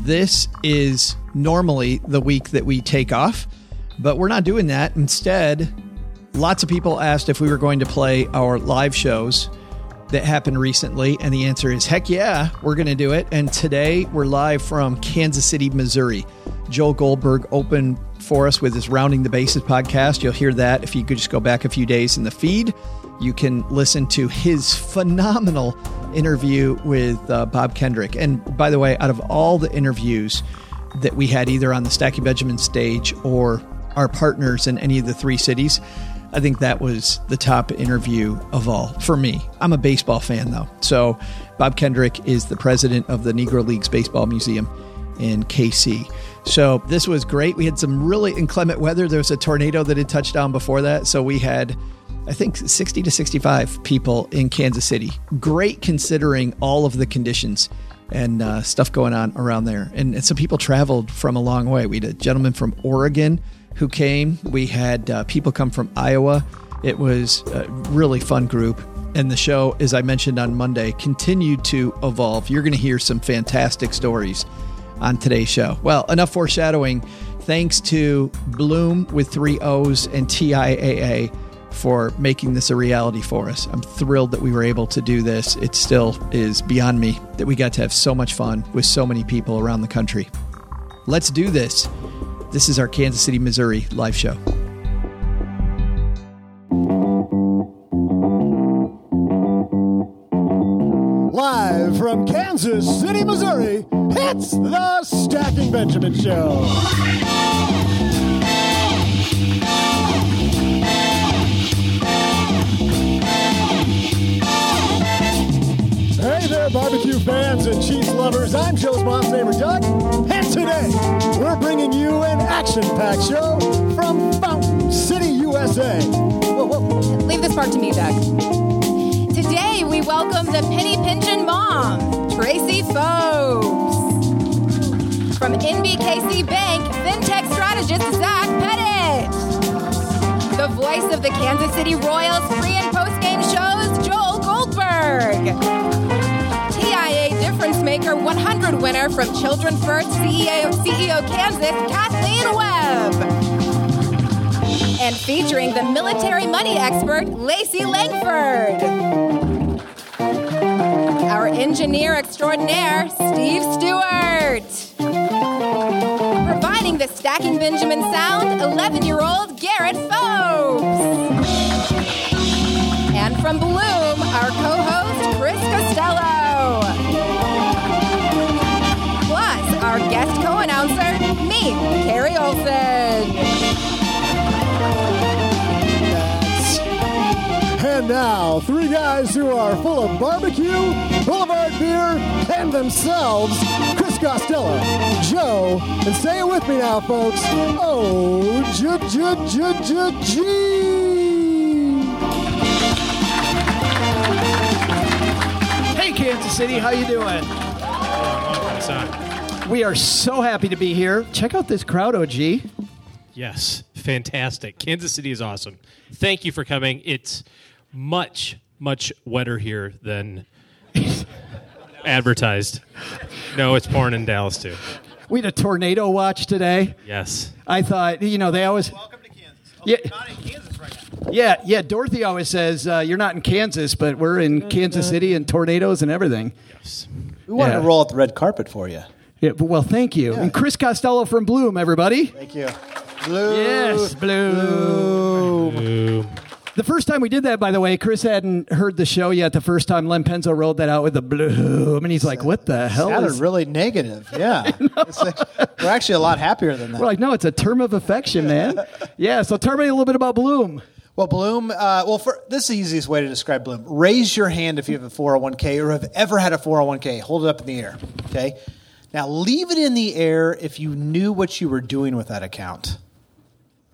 this is normally the week that we take off, but we're not doing that. Instead, lots of people asked if we were going to play our live shows that happened recently, and the answer is heck yeah, we're going to do it. And today we're live from Kansas City, Missouri. Joel Goldberg opened for us with his Rounding the Bases podcast. You'll hear that if you could just go back a few days in the feed. You can listen to his phenomenal interview with uh, Bob Kendrick. And by the way, out of all the interviews that we had either on the Stacking Benjamin stage or our partners in any of the three cities, I think that was the top interview of all for me. I'm a baseball fan though. So Bob Kendrick is the president of the Negro Leagues Baseball Museum in KC. So this was great. We had some really inclement weather. There was a tornado that had touched down before that. So we had I think 60 to 65 people in Kansas City. Great considering all of the conditions and uh, stuff going on around there. And, and, some people traveled from a long way. We had a gentleman from Oregon who came. We had uh, people come from Iowa. It was a really fun group. And the show, as I mentioned on Monday, continued to evolve. You're going to hear some fantastic stories on today's show. Well, enough foreshadowing. Thanks to Bloom with three O's and TIAA for making this a reality for us. I'm thrilled that we were able to do this. It still is beyond me that we got to have so much fun with so many people around the country. Let's do this. This is our Kansas City, Missouri live show. Live from Kansas City, Missouri, it's the Stacking Benjamin Show. Barbecue fans and cheese lovers. I'm Joe's mom's neighbor, Doug. And today, we're bringing you an action packed show from Fountain City, USA. Whoa, whoa. Leave this part to me, Doug. Today, we welcome the Penny Pinchin Mom, Tracie Fobes. From NBKC Bank, FinTech strategist Zach Pettet. The voice of the Kansas City Royals pre and post game shows, Joel Goldberg. Winner from Children First CEO, CEO Kansas, Kathleen Webb. And featuring the military money expert, Lacey Langford. Our engineer extraordinaire, Steve Stewart. Providing the Stacking Benjamin sound, 11 year old Garrett Fobes. And from Bloom, our co host, Chris Costello Carrie Olsen. And now, three guys who are full of barbecue, boulevard beer, and themselves, Chris Costello, Joe, and say it with me now, folks. Oh, J J J J G. Hey, Kansas City, how you doing? We are so happy to be here. Check out this crowd, OG. Yes, fantastic. Kansas City is awesome. Thank you for coming. It's much, much wetter here than advertised. No, it's pouring in Dallas too. We had a tornado watch today. Yes. I thought, you know, they always. Welcome to Kansas. Oh, yeah. Not in Kansas right now. Yeah, yeah. Dorothy always says, uh, you're not in Kansas, but we're in Kansas City and tornadoes and everything. Yes. We wanted Yeah. to roll out the red carpet for you. Yeah, but, well, thank you. And Chris Costello from Bloom, everybody. Thank you. Blue. Yes, Bloom. Ooh. The first time we did that, by the way, Chris hadn't heard the show yet. The first time Len Penzo rolled that out with the bloom, and he's like, "What the hell?" Sounded Is? really negative. Yeah. It's like- we're actually a lot happier than that. We're like, no, it's a term of affection, man. yeah. So tell me a little bit about Bloom. Well, Bloom, uh, well, for, this is the easiest way to describe Bloom. Raise your hand if you have a 401k or have ever had a 401k. Hold it up in the air. Okay. Now, leave it in the air if you knew what you were doing with that account.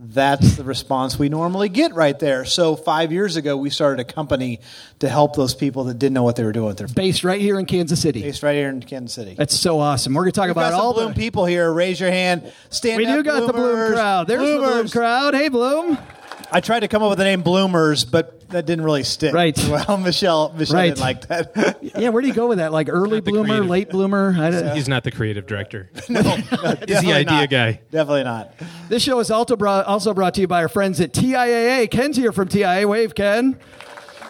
That's the response we normally get right there. So, five years ago, we started a company to help those people that didn't know what they were doing with their Based right here in Kansas City. based right here in Kansas City. That's so awesome. We're going to talk about got some all Bloom the. people here. Raise your hand. Stand We up, do got the Bloom Bloomers. crowd. There's the Bloom Bloomers. crowd. Hey, Bloom. I tried to come up with the name Bloomers, but that didn't really stick. Right. Well, Michelle, Michelle Right. didn't like that. Yeah, where do you go with that? Like early bloomer, creative. late bloomer? I don't- He's not the creative director. no, no, He's the idea not. guy. Definitely not. This show is also brought, also brought to you by our friends at TIAA. Ken's here from TIAA. Wave, Ken.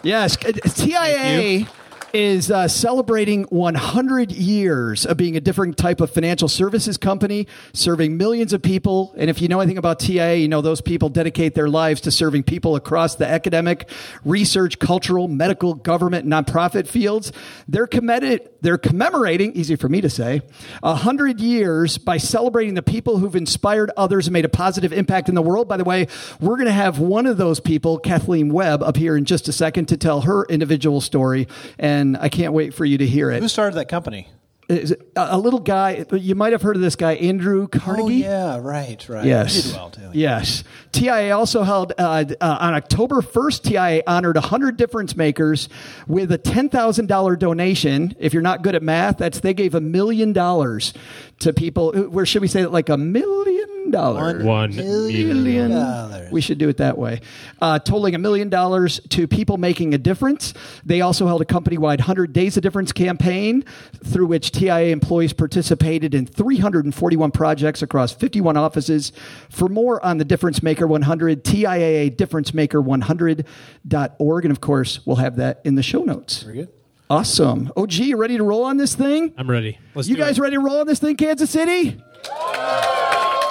Yes, TIAA is uh, celebrating 100 years of being a different type of financial services company, serving millions of people. And if you know anything about TIAA, you know those people dedicate their lives to serving people across the academic, research, cultural, medical, government, nonprofit fields. They're committed. They're commemorating, easy for me to say, 100 years by celebrating the people who've inspired others and made a positive impact in the world. By the way, we're going to have one of those people, Kathleen Webb, up here in just a second to tell her individual story. And I can't wait for you to hear it. Who started that company? Is A a little guy, you might have heard of this guy, Andrew Carnegie. Oh, yeah, right, right. Yes. He did well, too. Yes. TIAA also held uh, uh, on October 1st, TIAA honored 100 difference makers with a $10,000 donation. If you're not good at math, that's they gave a million dollars to people. Where should we say that? Like a million dollars? One Million million. dollars. We should do it that way. Uh, totaling a million dollars to people making a difference. They also held a company wide 100 Days of Difference campaign through which TIAA employees participated in 341 projects across 51 offices. For more on the Difference Maker 100, TIA TIAA differencemaker100.org. And of course, we'll have that in the show notes. Very good. Awesome. OG, you ready to roll on this thing? I'm ready. Let's You do guys it. ready to roll on this thing, Kansas City?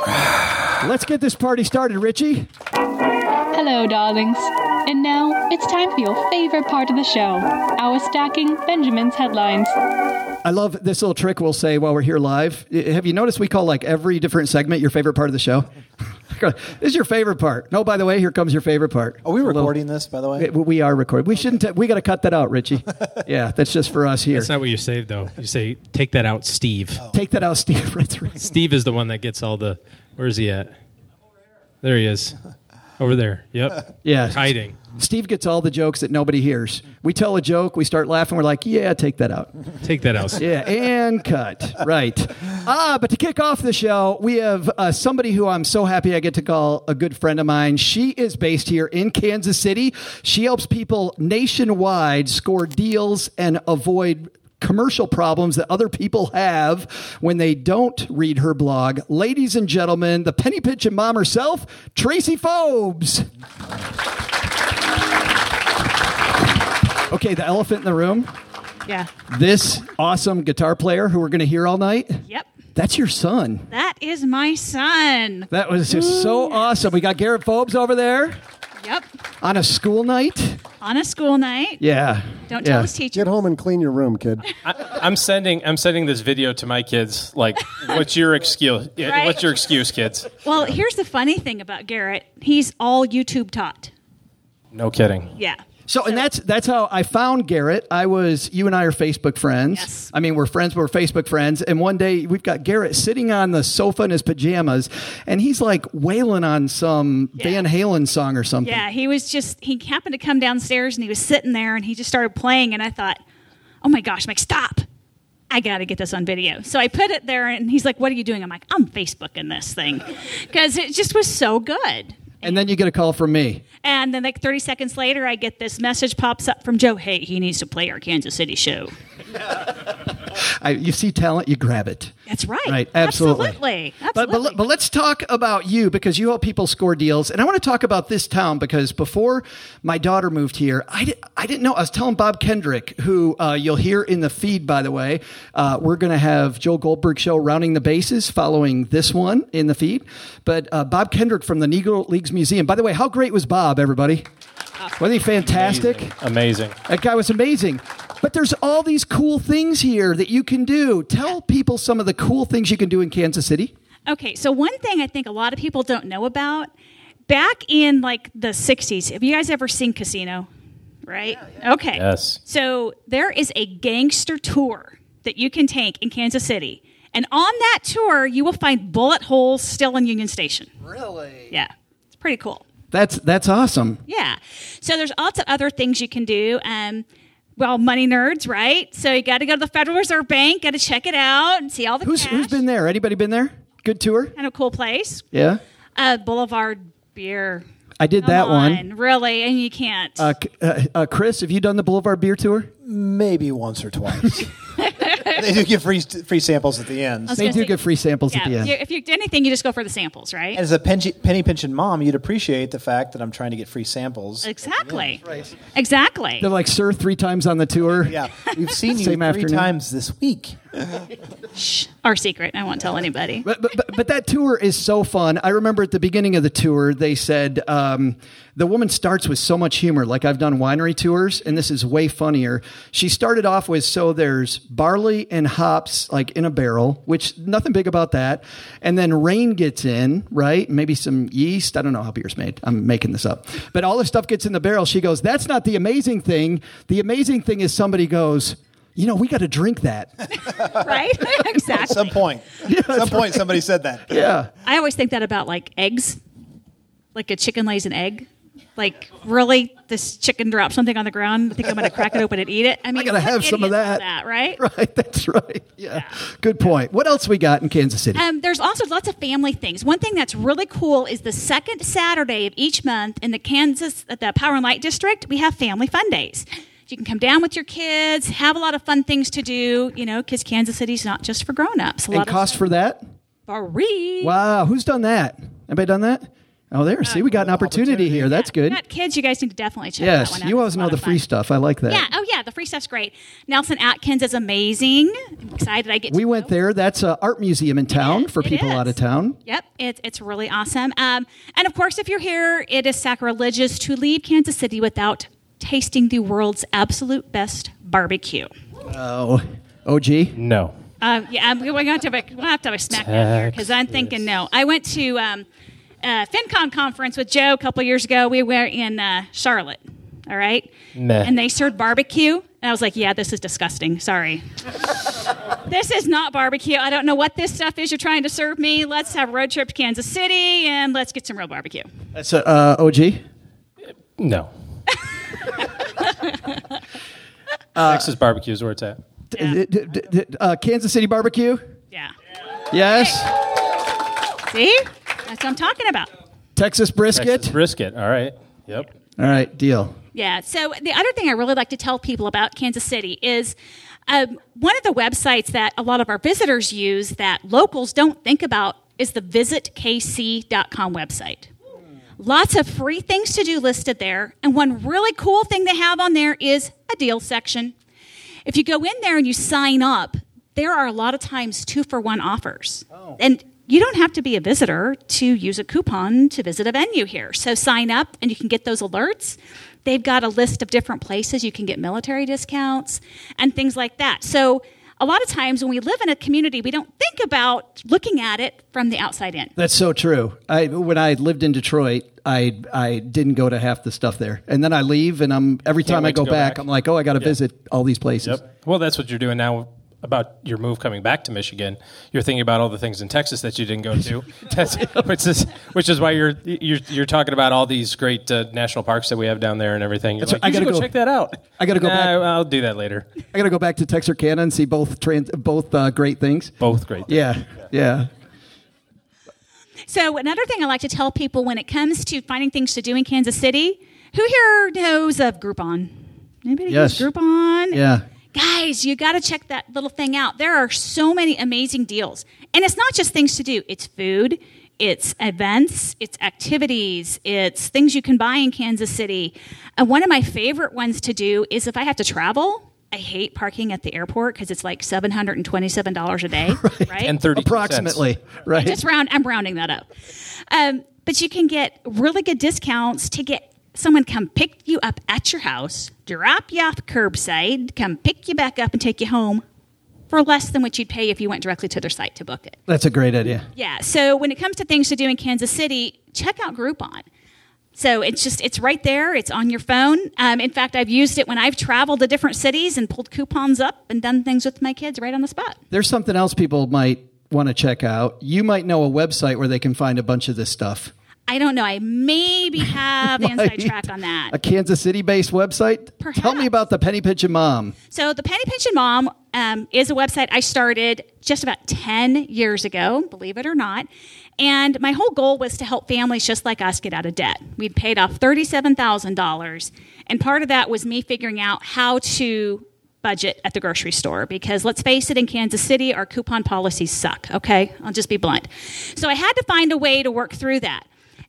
Let's get this party started, Richie. Hello, darlings. And now it's time for your favorite part of the show our stacking Benjamin's headlines. I love this little trick we'll say while we're here live. Have you noticed we call like every different segment your favorite part of the show? This is your favorite part. No, by the way, here comes your favorite part. Are we A little- recording this, by the way? We- We are recording. We shouldn't. T- we got to cut that out, Richie. yeah, that's just for us here. That's not what you say, though. You say, take that out, Steve. Oh. Take that out, Steve. That's right. Steve is the one that gets all the. Where's he at? There he is. Over there. Yep. Yeah. Hiding. Steve gets all the jokes that nobody hears. We tell a joke, we start laughing. We're like, yeah, take that out. Take that out. Yeah, and cut. Right. Ah, but to kick off the show, we have uh, somebody who I'm so happy I get to call a good friend of mine. She is based here in Kansas City. She helps people nationwide score deals and avoid commercial problems that other people have when they don't read her blog. Ladies and gentlemen, the Penny Pinchin Mom herself, Tracie Fobes. Okay, the elephant in the room. Yeah. This awesome guitar player who we're going to hear all night, Yep. that's your son. That is my son. That was just so awesome. We got Garrett Fobes over there Yep. on a school night. On a school night. Yeah. Don't yeah. tell his teacher. Get home and clean your room, kid. I'm sending I'm sending this video to my kids. Like, what's your excuse? Right? What's your excuse, kids? Well, here's the funny thing about Garrett. He's all YouTube taught. No kidding. Yeah. So, and that's that's how I found Garrett. I was you and I are Facebook friends. Yes. I mean, we're friends, but we're Facebook friends. And one day we've got Garrett sitting on the sofa in his pajamas, and he's like wailing on some Van Halen song or something. Yeah. He was just, he happened to come downstairs and he was sitting there and he just started playing. And I thought, oh my gosh, I'm like, stop. I got to get this on video. So I put it there and he's like, what are you doing? I'm like, I'm Facebooking this thing because it just was so good. And then you get a call from me. And then, like 30 seconds later, I get this message pops up from Joe. Hey, he needs to play our Kansas City show. I, you see talent, you grab it. That's right. Right, absolutely. Absolutely. But, but, but let's talk about you because you help people score deals. And I want to talk about this town because before my daughter moved here, I, di- I didn't know. I was telling Bob Kendrick, who uh, you'll hear in the feed, by the way. Uh, we're going to have Joel Goldberg show rounding the bases following this one in the feed. But uh, Bob Kendrick from the Negro Leagues Museum. By the way, how great was Bob, everybody? Wasn't he fantastic? Amazing. That guy was amazing. But there's all these cool things here that you can do. Tell people some of the cool things you can do in Kansas City. Okay, so one thing I think a lot of people don't know about back in like the 60s, have you guys ever seen Casino? Right? Okay. Yes. So there is a gangster tour that you can take in Kansas City. And on that tour, you will find bullet holes still in Union Station. Really? Yeah. It's pretty cool. That's that's awesome. Yeah. So there's lots of other things you can do. Um, well, money nerds, right? So you got to go to the Federal Reserve Bank, got to check it out and see all the Who's cash. who's been there? Anybody been there? Good tour? Kind of cool place. Yeah. Uh, Boulevard Beer. I did Come that one. Really? And you can't. Uh, uh, uh, Chris, have you done the Boulevard Beer Tour? Maybe once or twice. they do give free free samples at the end. They do say- give free samples yeah, at the end. if you do anything, you just go for the samples, right? As a penny, penny pinching mom, you'd appreciate the fact that I'm trying to get free samples. Exactly. Exactly. They're like, sir, three times on the tour. Yeah, we've seen you three afternoon. times this week. Our secret. I won't tell anybody. But, but, but, but that tour is so fun. I remember at the beginning of the tour, they said um, the woman starts with so much humor. Like I've done winery tours, and this is way funnier. She started off with so there's barley and hops like in a barrel, which nothing big about that. And then rain gets in, right? Maybe some yeast. I don't know how beer's made. I'm making this up. But all the stuff gets in the barrel. She goes, That's not the amazing thing. The amazing thing is somebody goes, You know, we got to drink that. right? exactly. At some point, at some point, somebody said that. Yeah. I always think that about like eggs. Like a chicken lays an egg. Like, really? This chicken dropped something on the ground. I think I'm going to crack it open and eat it. I mean, I gotta have some of idiot that. right? Right, that's right. Yeah. Good point. What else we got in Kansas City? Um, there's also lots of family things. One thing that's really cool is the second Saturday of each month in the Kansas, at the Power and Light District, we have family fun days. You can come down with your kids, have a lot of fun things to do, you know, because Kansas City's not just for grown-ups. A and lot cost for that? free. Wow, who's done that? Anybody done that? Oh, there. See, we got an opportunity here. That's good. Got kids, you guys need to definitely check that Yes, one out. you always know the free stuff. I like that. Yeah, oh yeah, the free stuff's great. Nelson Atkins is amazing. I'm excited I get to. We went there. That's an art museum in town for people is. out of town. Yep, it's it's really awesome. Um, and of course, if you're here, it is sacrilegious to leave Kansas City without tasting the world's absolute best barbecue. Oh, OG. No. Um, yeah, I'm- we're going to have to, we'll have to have a smack down here because I'm thinking no. I went to um, uh, FinCon conference with Joe a couple years ago. We were in uh, Charlotte. All right, Meh. and they served barbecue, and I was like, "Yeah, this is disgusting. Sorry, this is not barbecue. I don't know what this stuff is you're trying to serve me. Let's have a road trip to Kansas City and let's get some real barbecue." That's uh, uh, OG. No. Texas barbecue is where it's at. Yeah. D- d- d- uh, Kansas City barbecue. Yeah. Yes. See, that's what I'm talking about. Texas brisket. Texas brisket. All right. Yep. All right, deal. Yeah. So the other thing I really like to tell people about Kansas City is um, one of the websites that a lot of our visitors use that locals don't think about is the visitkc.com website. Lots of free things to do listed there. And one really cool thing they have on there is a deal section. If you go in there and you sign up, there are a lot of times two for one offers. Oh. And you don't have to be a visitor to use a coupon to visit a venue here. So sign up and you can get those alerts. They've got a list of different places you can get military discounts and things like that. So a lot of times when we live in a community, we don't think about looking at it from the outside in. That's so true. I when I lived in Detroit, I I didn't go to half the stuff there, and then I leave, and I'm every time I go, go back, back. I'm like, oh, I got to visit all these places. Yep. Well, that's what you're doing now about your move coming back to Michigan. You're thinking about all the things in Texas that you didn't go to. That's, which is which is why you're you're you're talking about all these great uh, national parks that we have down there and everything. You're like, right. I you should gotta go, go- check that out. I gotta go Nah, back. I'll do that later. I got to go back to Texarkana and see both trans, both uh, great things. Both great. Yeah, yeah. So another thing I like to tell people when it comes to finding things to do in Kansas City, who here knows of Groupon? Anybody Yes. use Groupon? Yeah. Guys, you got to check that little thing out. There are so many amazing deals. And it's not just things to do, it's food, it's events, it's activities, it's things you can buy in Kansas City. And one of my favorite ones to do is if I have to travel, I hate parking at the airport because it's like $727 a day, right? And thirty Approximately, right? just round i'm rounding that up um, but you can get really good discounts to get someone come pick you up at your house, drop you off curbside, come pick you back up and take you home for less than what you'd pay if you went directly to their site to book it. That's a great idea. Yeah. So when it comes to things to do in Kansas City, check out Groupon. So it's just it's right there. It's on your phone. Um, in fact, I've used it when I've traveled to different cities and pulled coupons up and done things with my kids right on the spot. There's something else people might want to check out. You might know a website where they can find a bunch of this stuff. I don't know. I maybe have the inside track on that. A Kansas City based website? Tell me about the Penny Pinching Mom. So the Penny Pinchin Mom um, is a website I started just about 10 years ago, believe it or not. And my whole goal was to help families just like us get out of debt. We'd paid off $37,000. And part of that was me figuring out how to budget at the grocery store because let's face it, in Kansas City, our coupon policies suck. Okay. I'll just be blunt. So I had to find a way to work through that.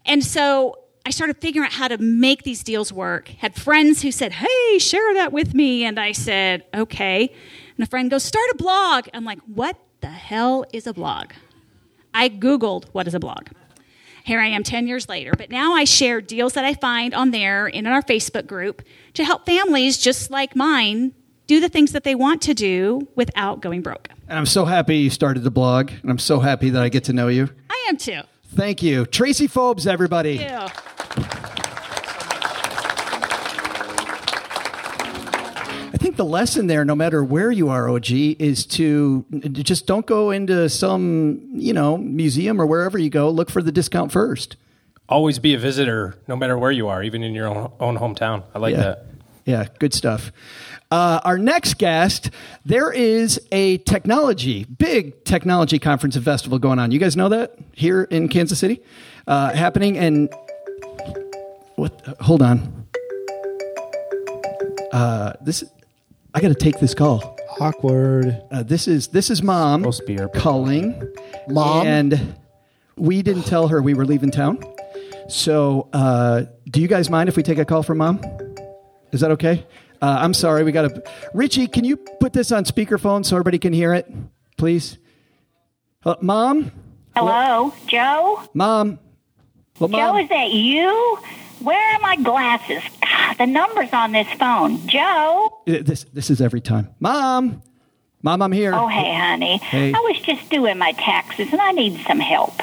And so I started figuring out how to make these deals work. Had friends who said, Hey, share that with me. And I said, Okay. And a friend goes, Start a blog. I'm like, What the hell is a blog? I Googled, What is a blog? Here I am 10 years later. But now I share deals that I find on there in our Facebook group to help families just like mine do the things that they want to do without going broke. And I'm so happy you started the blog, and I'm so happy that I get to know you. I am too. Thank you. Tracie Fobes, everybody. Ew. I think the lesson there, no matter where you are, OG, is to just don't go into some, you know, museum or wherever you go. Look for the discount first. Always be a visitor, no matter where you are, even in your own, own hometown. I like yeah. that. Yeah, good stuff. Uh, our next guest, there is a technology, big technology conference and festival going on. You guys know that here in Kansas City, uh, happening. And what? Hold on. Uh, this, I got to take this call. Awkward. Uh, this is this is mom Supposed to be her- calling. Mom? and we didn't tell her we were leaving town. So, uh, do you guys mind if we take a call from mom? Is that okay? Uh, I'm sorry, we got to. Richie, can you put this on speakerphone so everybody can hear it, please? Uh, mom, Hello, Joe? mom. Well, Joe, is that you? Where are my glasses? God, the numbers on this phone. Joe? Uh, This this is every time. Mom, mom, I'm here. Oh, hey, honey. Hey. I was just doing my taxes and I need some help.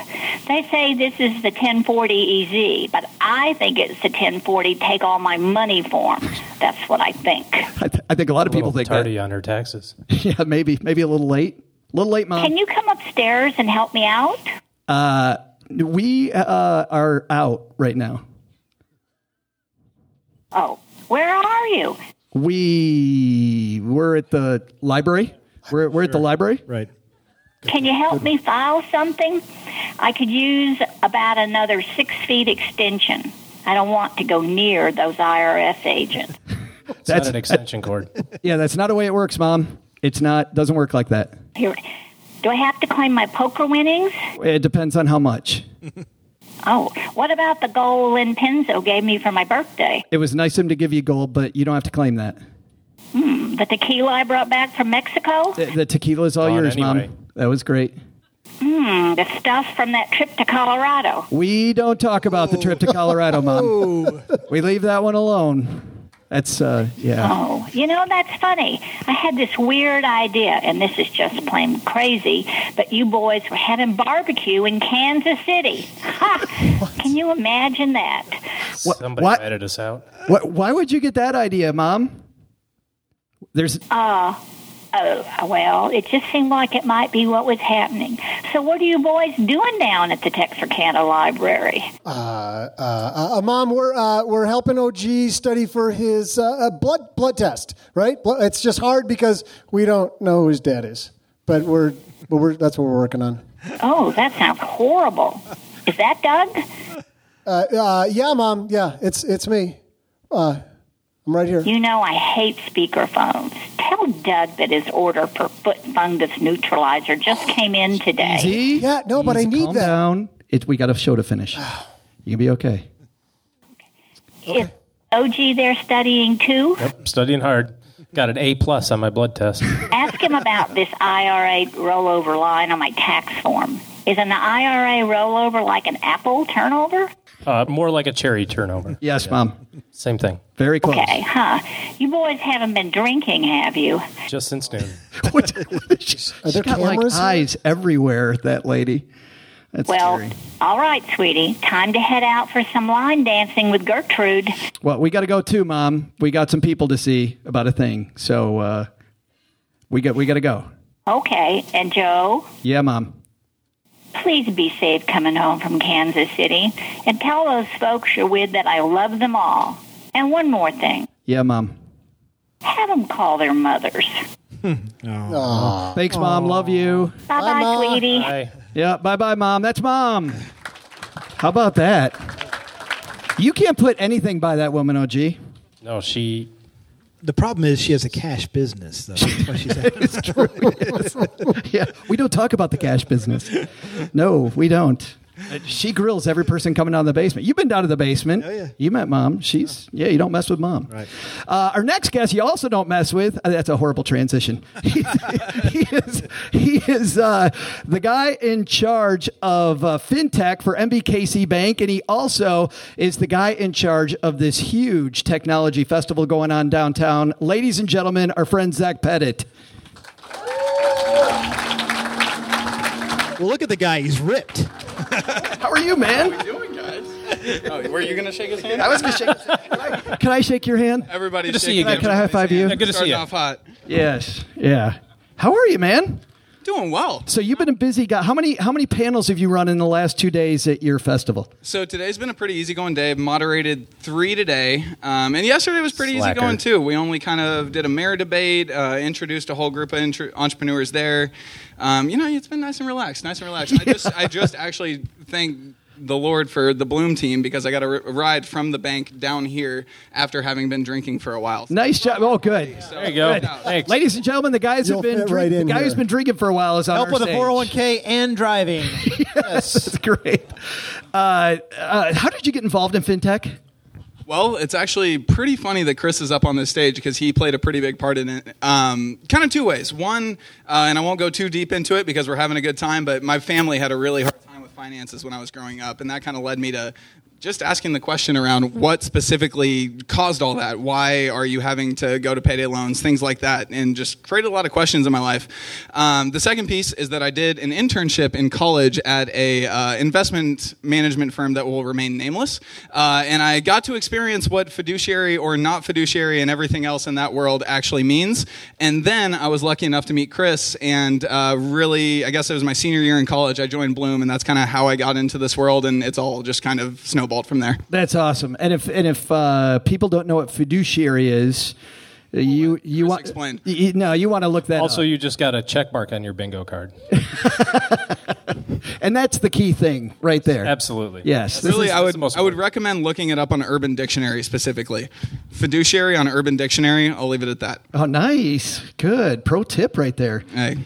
They say this is the 1040 EZ, but I think it's the 1040 take all my money form. That's what I think. I, th- I think a lot of A people think tardy on her taxes. yeah, maybe maybe a little late. A little late, mom. Can you come upstairs and help me out? Uh, we uh, are out right now. Oh, where are you? We we're at the library. We're we're at the library. Right. Can you help me file something? I could use about another six feet extension. I don't want to go near those IRS agents. That's- not an extension cord. Yeah, that's not the way it works, mom. It's not. Doesn't work like that. Here, do I have to claim my poker winnings? It depends on how much. Oh, what about the gold Len Penzo gave me for my birthday? It was nice of him to give you gold, but you don't have to claim that. The tequila I brought back from Mexico? The, the tequila is all Gone yours, anyway. mom. That was great. Hmm, the stuff from that trip to Colorado. We don't talk about the trip to Colorado, mom. We leave that one alone. That's uh, yeah. Oh, you know, that's funny. I had this weird idea, and this is just plain crazy, but you boys were having barbecue in Kansas City. Ha! Can you imagine that? Somebody what? ratted us out. What, why would you get that idea, mom? There's Oh, well, it just seemed like it might be what was happening. So, what are you boys doing down at the Texarkana Library? Uh, uh, mom, we're uh, we're helping OG study for his uh, uh, blood blood test, right? It's just hard because we don't know who his dad is, but we're but we're that's what we're working on. Oh, that sounds horrible. Is that Doug? Uh, uh, yeah, mom, yeah, it's it's me. Uh, I'm right here. You know I hate speakerphones. Tell Doug that his order for foot fungus neutralizer just came in today. easy. Yeah, no, but I need calm that. down. It, we got a show to finish. You can be okay. Is OG there studying too? Yep, studying hard. Got an A plus on my blood test. Ask him about this IRA rollover line on my tax form. Is an IRA rollover like an Apple turnover? Uh, more like a cherry turnover. Yes, mom. Same thing. Very close. Okay, huh? You boys haven't been drinking, have you? Just since noon. What- Are She's there got like cameras? here? eyes everywhere. That lady. That's Well, scary. all right, sweetie. Time to head out for some line dancing with Gertrude. Well, we got to go too, mom. We got some people to see about a thing, so uh, we got we got to go. Okay, and Joe, Yeah, mom. Please be safe coming home from Kansas City. And tell those folks you're with that I love them all. And one more thing Yeah, mom. have them call their mothers. Hmm. Thanks, mom. Love you. Bye bye, Ma. sweetie. Bye. Yeah, bye bye, mom. That's mom. How about that? You can't put anything by that woman, OG. No, she. The problem is she has a cash business, though. That's why she's it's true. yeah, we don't talk about the cash business. No, we don't. She grills every person coming down the basement. You've been down to the basement. Oh, yeah. You met mom. She's yeah. You don't mess with mom. Right. Uh, our next guest, you also don't mess with. uh, that's a horrible transition. he, he is he is uh, the guy in charge of uh, fintech for NBKC Bank, and he also is the guy in charge of this huge technology festival going on downtown. Ladies and gentlemen, our friend Zach Pettet. Well, look at the guy. He's ripped. How are you, man? How are we doing, guys? Oh, were you going to shake his hand? I was going to shake. Can I, can I shake your hand? Everybody, Good to see shake you Can I, again. can I high five you? Yeah, good to see Starting you. off hot. Yes. Yeah. How are you, man? Doing well. So you've been a busy guy. How many how many panels have you run in the last two days at your festival? So today's been a pretty easygoing day. Moderated three today, um, and yesterday was pretty Slacker. easygoing too. We only kind of did a mayor debate, uh, introduced a whole group of intro- entrepreneurs there. Um, you know, it's been nice and relaxed, nice and relaxed. I just, I just actually thank the Lord for the Bloom team because I got a r- ride from the bank down here after having been drinking for a while. Nice job. Oh, good. So- There you go. Good. Thanks. Ladies and gentlemen, the guys You'll who've been fit right the guy here. who's been drinking for a while is on Help our with a 401k and driving. yes. That's great. Uh, uh, how did you get involved in fintech? Well, it's actually pretty funny that Chris is up on this stage because he played a pretty big part in it. Um, kind of two ways. One, uh, and I won't go too deep into it because we're having a good time, but my family had a really hard time with finances when I was growing up, and that kind of led me to just asking the question around what specifically caused all that. Why are you having to go to payday loans, things like that, and just created a lot of questions in my life. Um, the second piece is that I did an internship in college at a uh, investment management firm that will remain nameless, uh, and I got to experience what fiduciary or not fiduciary and everything else in that world actually means. And then I was lucky enough to meet Chris, and uh, really, I guess it was my senior year in college. I joined Bloom, and that's kind of how I got into this world, and it's all just kind of snowballed from there. That's awesome. And if and if uh, people don't know what fiduciary is, uh, you you Chris want explain. y- y- no, you want to look that Also, up. you just got a check mark on your bingo card. and that's the key thing right there. Absolutely. Yes. This Really, is- I would most I would recommend looking it up on Urban Dictionary specifically. Fiduciary on Urban Dictionary. I'll leave it at that. oh, nice. Good. Pro tip right there. Hey.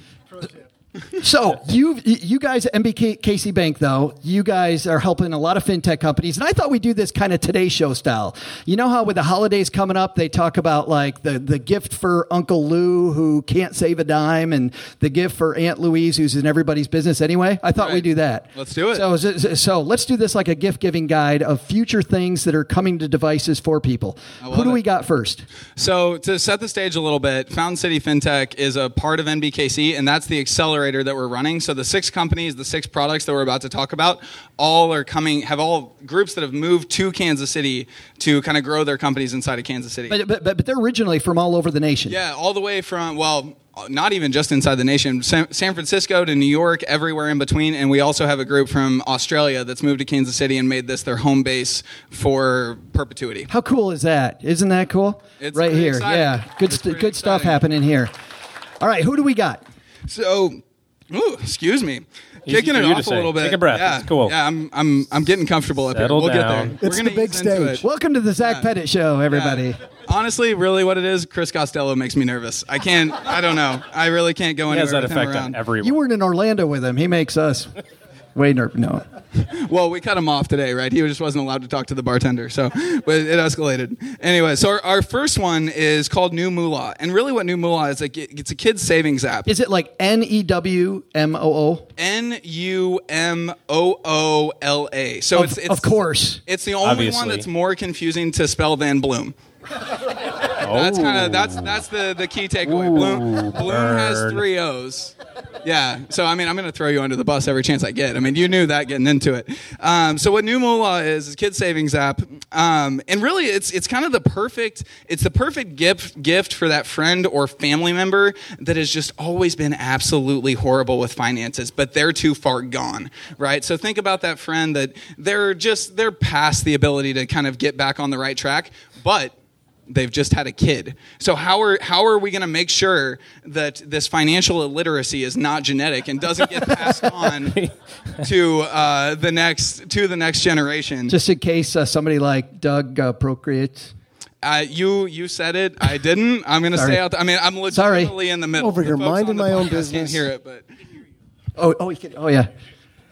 So you you guys at NBKC Bank though you guys are helping a lot of fintech companies and I thought we'd do this kind of Today Show style. You know how with the holidays coming up they talk about like the the gift for Uncle Lou who can't save a dime and the gift for Aunt Louise who's in everybody's business anyway. I thought Right. we'd do that. Let's do it. So so- so let's do this like a gift giving guide of future things that are coming to devices for people. Who do it. we got first? So to set the stage a little bit, Fountain City FinTech is a part of NBKC, and that's the accelerator that we're running. So the six companies, the six products that we're about to talk about, all are coming. Have all groups that have moved to Kansas City to kind of grow their companies inside of Kansas City. But but but, they're originally from all over the nation. Yeah, all the way from well, not even just inside the nation, San, Francisco to New York, everywhere in between, and we also have a group from Australia that's moved to Kansas City and made this their home base for perpetuity. How cool is that? Isn't that cool? It's right here. exciting. Yeah. Good st- good stuff happening here. All right, who do we got? So, ooh, excuse me. Easy Kicking it off a say. little bit. Take a breath. Yeah, It's cool. Yeah, I'm, I'm, I'm getting comfortable up Settle here. We'll down. get there. It's We're gonna the big stage. it. Welcome to the Zach Yeah. Pettet show, everybody. Yeah. Honestly, really, what it is, Chris Costello makes me nervous. I can't. I don't know. I really can't go He anywhere has that with effect around. on everyone. You weren't in Orlando with him. He makes us. Way ner- no. Well, we cut him off today, right? He just wasn't allowed to talk to the bartender, so but it escalated. Anyway, so our, our first one is called NuMoola, and really, what NuMoola is like, it's a kids savings app. Is it like N E W M O O? N U M O O L A. So Of- it's, it's of course. it's the only one that's more confusing to spell than Bloom. That's kind of that's that's the the key takeaway. Bloom Bloom has three O's. Yeah. So I mean, I'm going to throw you under the bus every chance I get. I mean, you knew that getting into it. Um, so what NuMoola is is kid savings app, um, and really, it's it's kind of the perfect it's the perfect gift gift for that friend or family member that has just always been absolutely horrible with finances, but they're too far gone, right? So think about that friend that they're just they're past the ability to kind of get back on the right track, but they've just had a kid. So how are how are we going to make sure that this financial illiteracy is not genetic and doesn't get passed on to uh, the next to the next generation? Just in case uh, somebody like Doug uh, procreates. Uh, you you said it. I didn't. I'm going to Sorry. stay out. I mean, I'm Sorry. legitimately in the middle. Sorry. Over The here, folks minding my own podcast Can't hear it, but Oh, oh, you can, oh yeah.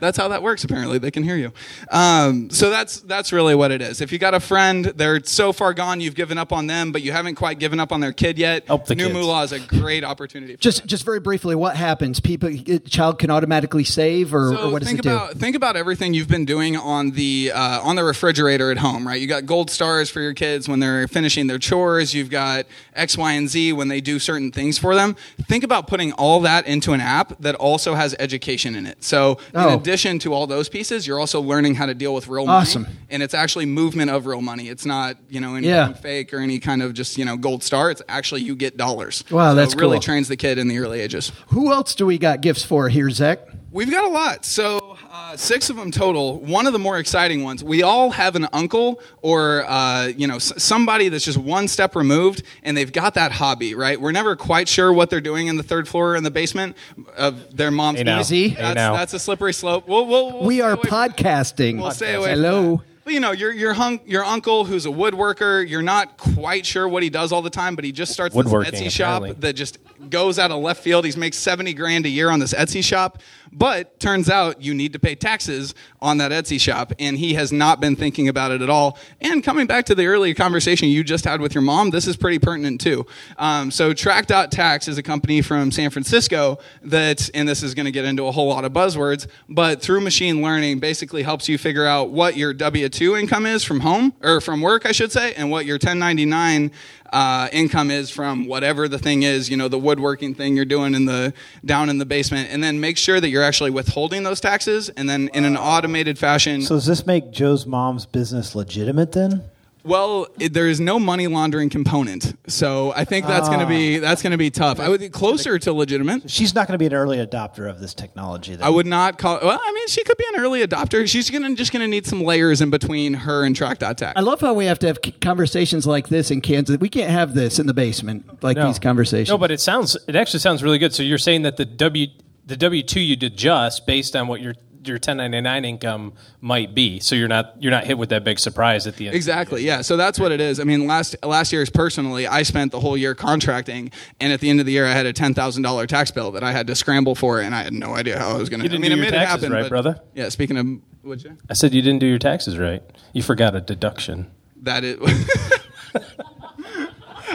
That's how that works. Apparently, they can hear you. Um, so that's that's really what it is. If you got a friend, they're so far gone, you've given up on them, but you haven't quite given up on their kid yet. Help the New kids. Moolah is a great opportunity. For Just, just very briefly, what happens? People, a child can automatically save, or, So or what does think it do? about think about everything you've been doing on the uh, on the refrigerator at home, right? You got gold stars for your kids when they're finishing their chores. You've got X, Y, and Z when they do certain things for them. Think about putting all that into an app that also has education in it. So in Oh. Addition to all those pieces, you're also learning how to deal with real Awesome. money, and it's actually movement of real money. It's not you know anything Yeah. fake or any kind of just you know gold star. It's actually you get dollars. Wow, So that's it really cool. trains the kid in the early ages. Who else do we got gifts for here, Zach? We've got a lot. So, uh, six of them total. One of the more exciting ones. We all have an uncle or, uh, you know, s- somebody that's just one step removed and they've got that hobby, right? We're never quite sure what they're doing in the third floor or in the basement of their mom's Hey now. house. Hey That's, now. that's a slippery slope. We'll, we'll, we'll we stay are away from podcasting. We'll stay away from Hello. that. But you know, your your hunk, your uncle who's a woodworker, you're not quite sure what he does all the time, but he just starts this Woodworking, Etsy shop apparently. that just goes out of left field. He makes seventy grand a year on this Etsy shop, but turns out you need to pay taxes on that Etsy shop, and he has not been thinking about it at all. And coming back to the earlier conversation you just had with your mom, this is pretty pertinent too. Um, so Track.tax is a company from San Francisco that, and this is going to get into a whole lot of buzzwords, but through machine learning basically helps you figure out what your W 2 income is from home, or from work, I should say, and what your 1099 uh, income is from whatever the thing is, you know, the woodworking thing you're doing in the down in the basement, and then make sure that you're actually withholding those taxes, and then in an automated fashion. So does this make Joe's mom's business legitimate then? Well, it, there is no money laundering component, so I think that's going to be ah. that's going to be tough. I would be closer to legitimate. She's not going to be an early adopter of this technology. Then. I would not call. Well, I mean, she could be an early adopter. She's gonna just going to need some layers in between her and Track.tax. I love how we have to have c- conversations like this in Kansas. We can't have this in the basement, like No. these conversations. No, but it sounds it actually sounds really good. So you're saying that the W the W two you did just based on what your your 1099 income might be. So you're not you're not hit with that big surprise at the end. Exactly. Yeah. So that's what it is. I mean, last last year's personally, I spent the whole year contracting, and at the end of the year, I had a ten thousand dollar tax bill that I had to scramble for, and I had no idea how I was going to. You didn't I mean, do it your it taxes happen, right, but- brother? Yeah. Speaking of, would you? I said you didn't do your taxes right. You forgot a deduction. That is.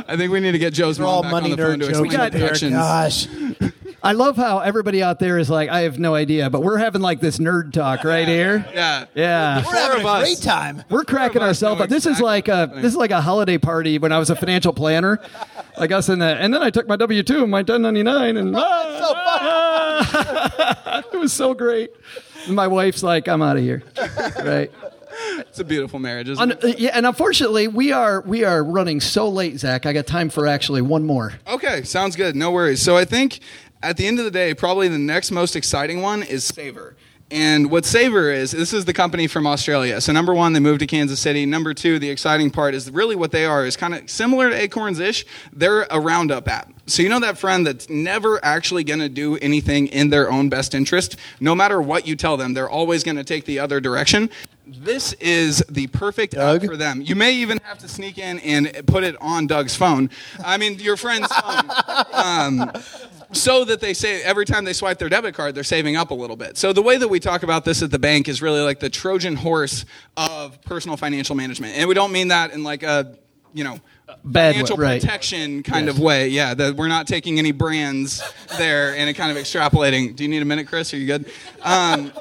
I think we need to get Joe's We're mom all back money on the phone to jokes explain out deductions. Gosh, I love how everybody out there is like, I have no idea, but we're having like this nerd talk right here. Yeah. Yeah. we're having a great time. We're cracking ourselves up. This is like a this is like a holiday party when I was a financial planner. Like us in the and then I took my W two and my ten ninety nine and it was so great. And my wife's like, I'm out of here. Right. It's a beautiful marriage, isn't it? uh, yeah, and unfortunately, we are we are running so late, Zach. I got time for actually one more. Okay, sounds good. No worries. So I think at the end of the day, probably the next most exciting one is Savor. And what Savor is, this is the company from Australia. So number one, they moved to Kansas City. Number two, the exciting part is really what they are is kind of similar to Acorns ish. They're a roundup app. So you know that friend that's never actually going to do anything in their own best interest. No matter what you tell them, they're always going to take the other direction. This is the perfect app for them. You may even have to sneak in and put it on Doug's phone. I mean, your friend's phone. Um, so that they say every time they swipe their debit card, they're saving up a little bit. So the way that we talk about this at the bank is really like the Trojan horse of personal financial management, and we don't mean that in like a you know Bad way, financial right. protection kind Yes. of way. Yeah, that we're not taking any brands there and kind of extrapolating. Do you need a minute, Chris? Are you good? Um,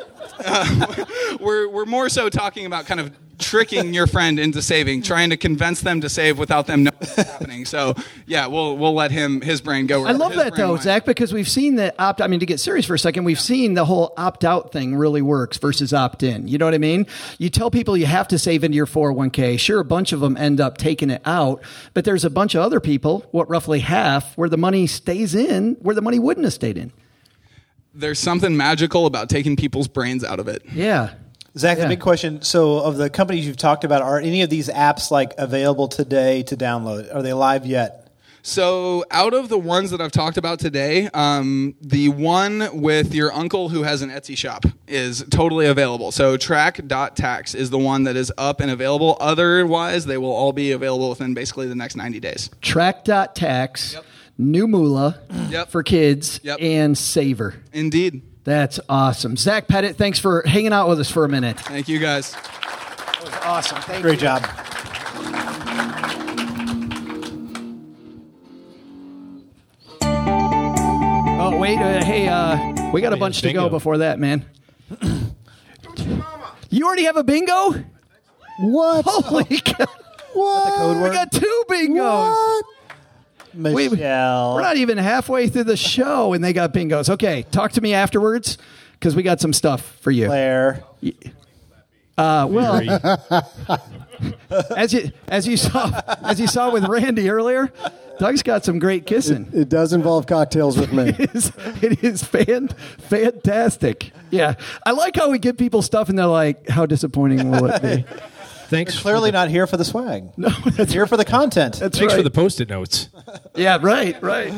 uh, we're we're more so talking about kind of tricking your friend into saving, trying to convince them to save without them knowing what's happening. So yeah, we'll we'll let him his brain go. I love that though, went. Zach, because we've seen that opt. I mean, to get serious for a second, we've seen the whole opt out thing really works versus opt in. You know what I mean? You tell people you have to save into your 401k. Sure, a bunch of them end up taking it out, but there's a bunch of other people, what roughly half, where the money stays in, where the money wouldn't have stayed in. There's something magical about taking people's brains out of it. Yeah. Zach, Yeah. the big question. So, of the companies you've talked about, are any of these apps like available today to download? Are they live yet? So, out of the ones that I've talked about today, um, the one with your uncle who has an Etsy shop is totally available. So, track.tax is the one that is up and available. Otherwise, they will all be available within basically the next 90 days. Track.tax, NuMoola Yep. for kids, Yep. and Saver. Indeed. That's awesome. Zach Pettet, thanks for hanging out with us for a minute. Thank you guys. That was awesome. Thank you. Great job. Oh wait, uh, hey, uh, we got a Yeah, bunch to go before that, man. you already have a bingo? What? Holy cow! What? code We got two bingos. What? We- Michelle. We're not even halfway through the show, and they got bingos. Okay, talk to me afterwards because we got some stuff for you. Claire. Uh, well, as you as you saw as you saw with Randy earlier, Doug's got some great kissing. It does involve cocktails with me. It is, it is fan, fantastic. Yeah, I like how we give people stuff and they're like, "How disappointing will it be?" Thanks. Clearly the, not here for the swag. No, that's Here for the content. That's Thanks right. for the post-it notes. Yeah, right, right.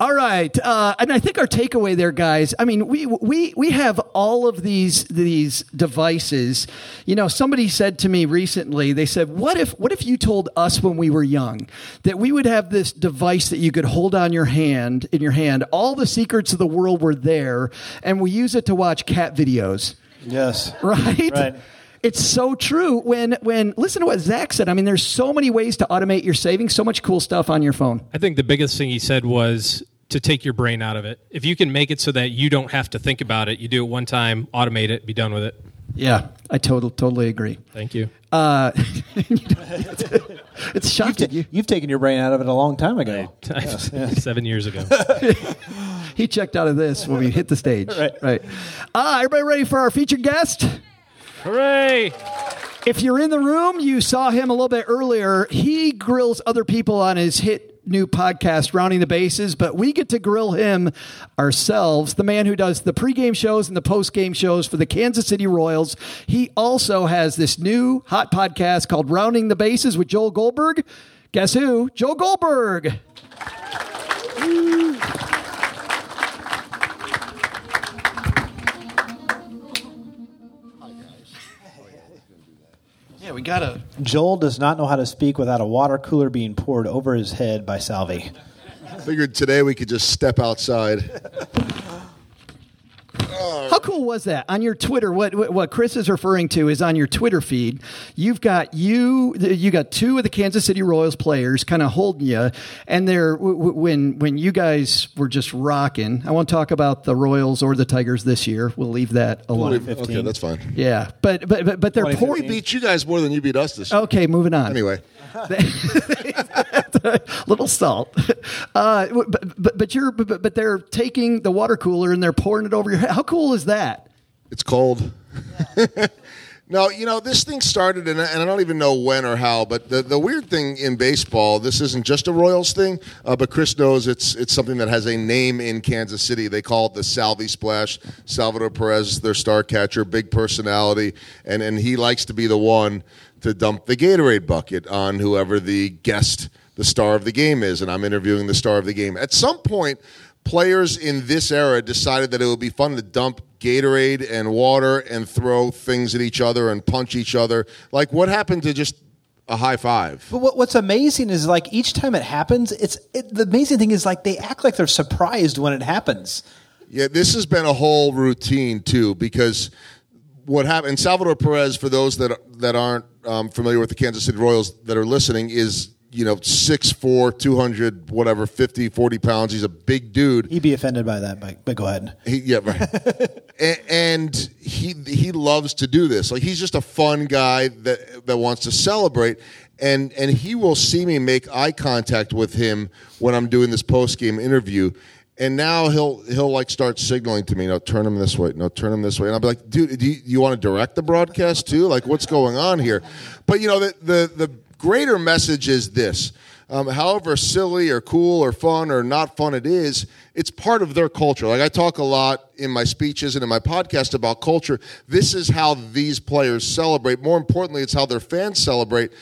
All right, uh, and I think our takeaway there, guys. I mean, we we we have all of these these devices. You know, somebody said to me recently. They said, "What if what if you told us when we were young that we would have this device that you could hold on your hand in your hand? All the secrets of the world were there, and we use it to watch cat videos." Yes. right? Right. It's so true. When when listen to what Zach said. I mean, there's so many ways to automate your savings. So much cool stuff on your phone. I think the biggest thing he said was to take your brain out of it. If you can make it so that you don't have to think about it, you do it one time, automate it, be done with it. Yeah, I totally totally agree. Thank you. Uh, it's shocking. You, You've taken your brain out of it a long time ago. Seven years ago. he checked out of this when we hit the stage. Right. Right. Uh, everybody ready for our featured guest? Hooray! If you're in the room, you saw him a little bit earlier. He grills other people on his hit new podcast, Rounding the Bases, but we get to grill him ourselves. The man who does the pregame shows and the postgame shows for the Kansas City Royals. He also has this new hot podcast called Rounding the Bases with Joel Goldberg. Guess who? Joel Goldberg. Yeah, we got to. Joel does not know how to speak without a water cooler being poured over his head by Salvy. Figured today we could just step outside. How cool was that on your Twitter? What, what what Chris is referring to is on your Twitter feed. You've got you you got two of the Kansas City Royals players kind of holding you, and they're w- w- when when you guys were just rocking. I won't talk about the Royals or the Tigers this year. We'll leave that alone. Okay, that's fine. Yeah, but but but, but they're We beat you guys more than you beat us this year. Okay, moving on. Anyway, little salt. Uh, but, but but you're but, but they're taking the water cooler and they're pouring it over your head. How cool is that? it's cold. no, you know, this thing started, and I, and I don't even know when or how, but the, the weird thing in baseball, this isn't just a Royals thing, uh, but Chris knows it's, it's something that has a name in Kansas City. They call it the Salvy Splash. Salvador Perez, their star catcher, big personality, and, and he likes to be the one to dump the Gatorade bucket on whoever the guest, the star of the game is, and I'm interviewing the star of the game. At some point, players in this era decided that it would be fun to dump Gatorade and water and throw things at each other and punch each other. Like what happened to just a high five. But what, what's amazing is like each time it happens, it's it, the amazing thing is like they act like they're surprised when it happens. Yeah, this has been a whole routine too because what happened Salvador Perez for those that that aren't um, familiar with the Kansas City Royals that are listening is you know 6'4 200 whatever 50 40 pounds. He's a big dude. He'd be offended by that, but, but go ahead. he, yeah right. And, and he he loves to do this. Like he's just a fun guy that that wants to celebrate. And and he will see me make eye contact with him when I'm doing this post game interview. And now he'll he'll like start signaling to me, no, turn him this way, no, turn him this way, and I'll be like, dude, do you, you want to direct the broadcast too? Like, what's going on here? But you know, the the, the greater message is this: um, however silly or cool or fun or not fun it is, it's part of their culture. Like I talk a lot in my speeches and in my podcast about culture. This is how these players celebrate. More importantly, it's how their fans celebrate,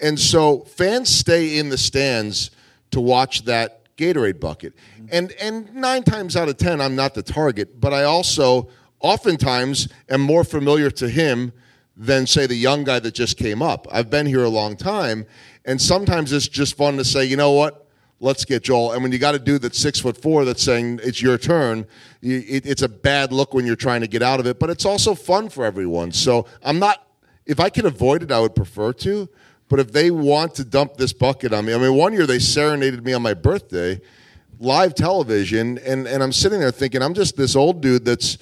and so fans stay in the stands to watch that Gatorade bucket. And and 9 times out of 10 I'm not the target, but I also oftentimes am more familiar to him than say the young guy that just came up. I've been here a long time and sometimes it's just fun to say, "You know what? Let's get Joel." And when you got a dude that's 6 foot 4 that's saying it's your turn, it, it's a bad look when you're trying to get out of it, but it's also fun for everyone. So, I'm not if I can avoid it, I would prefer to. But if they want to dump this bucket on me, I mean, one year they serenaded me on my birthday, live television, and, and I'm sitting there thinking, I'm just this old dude that's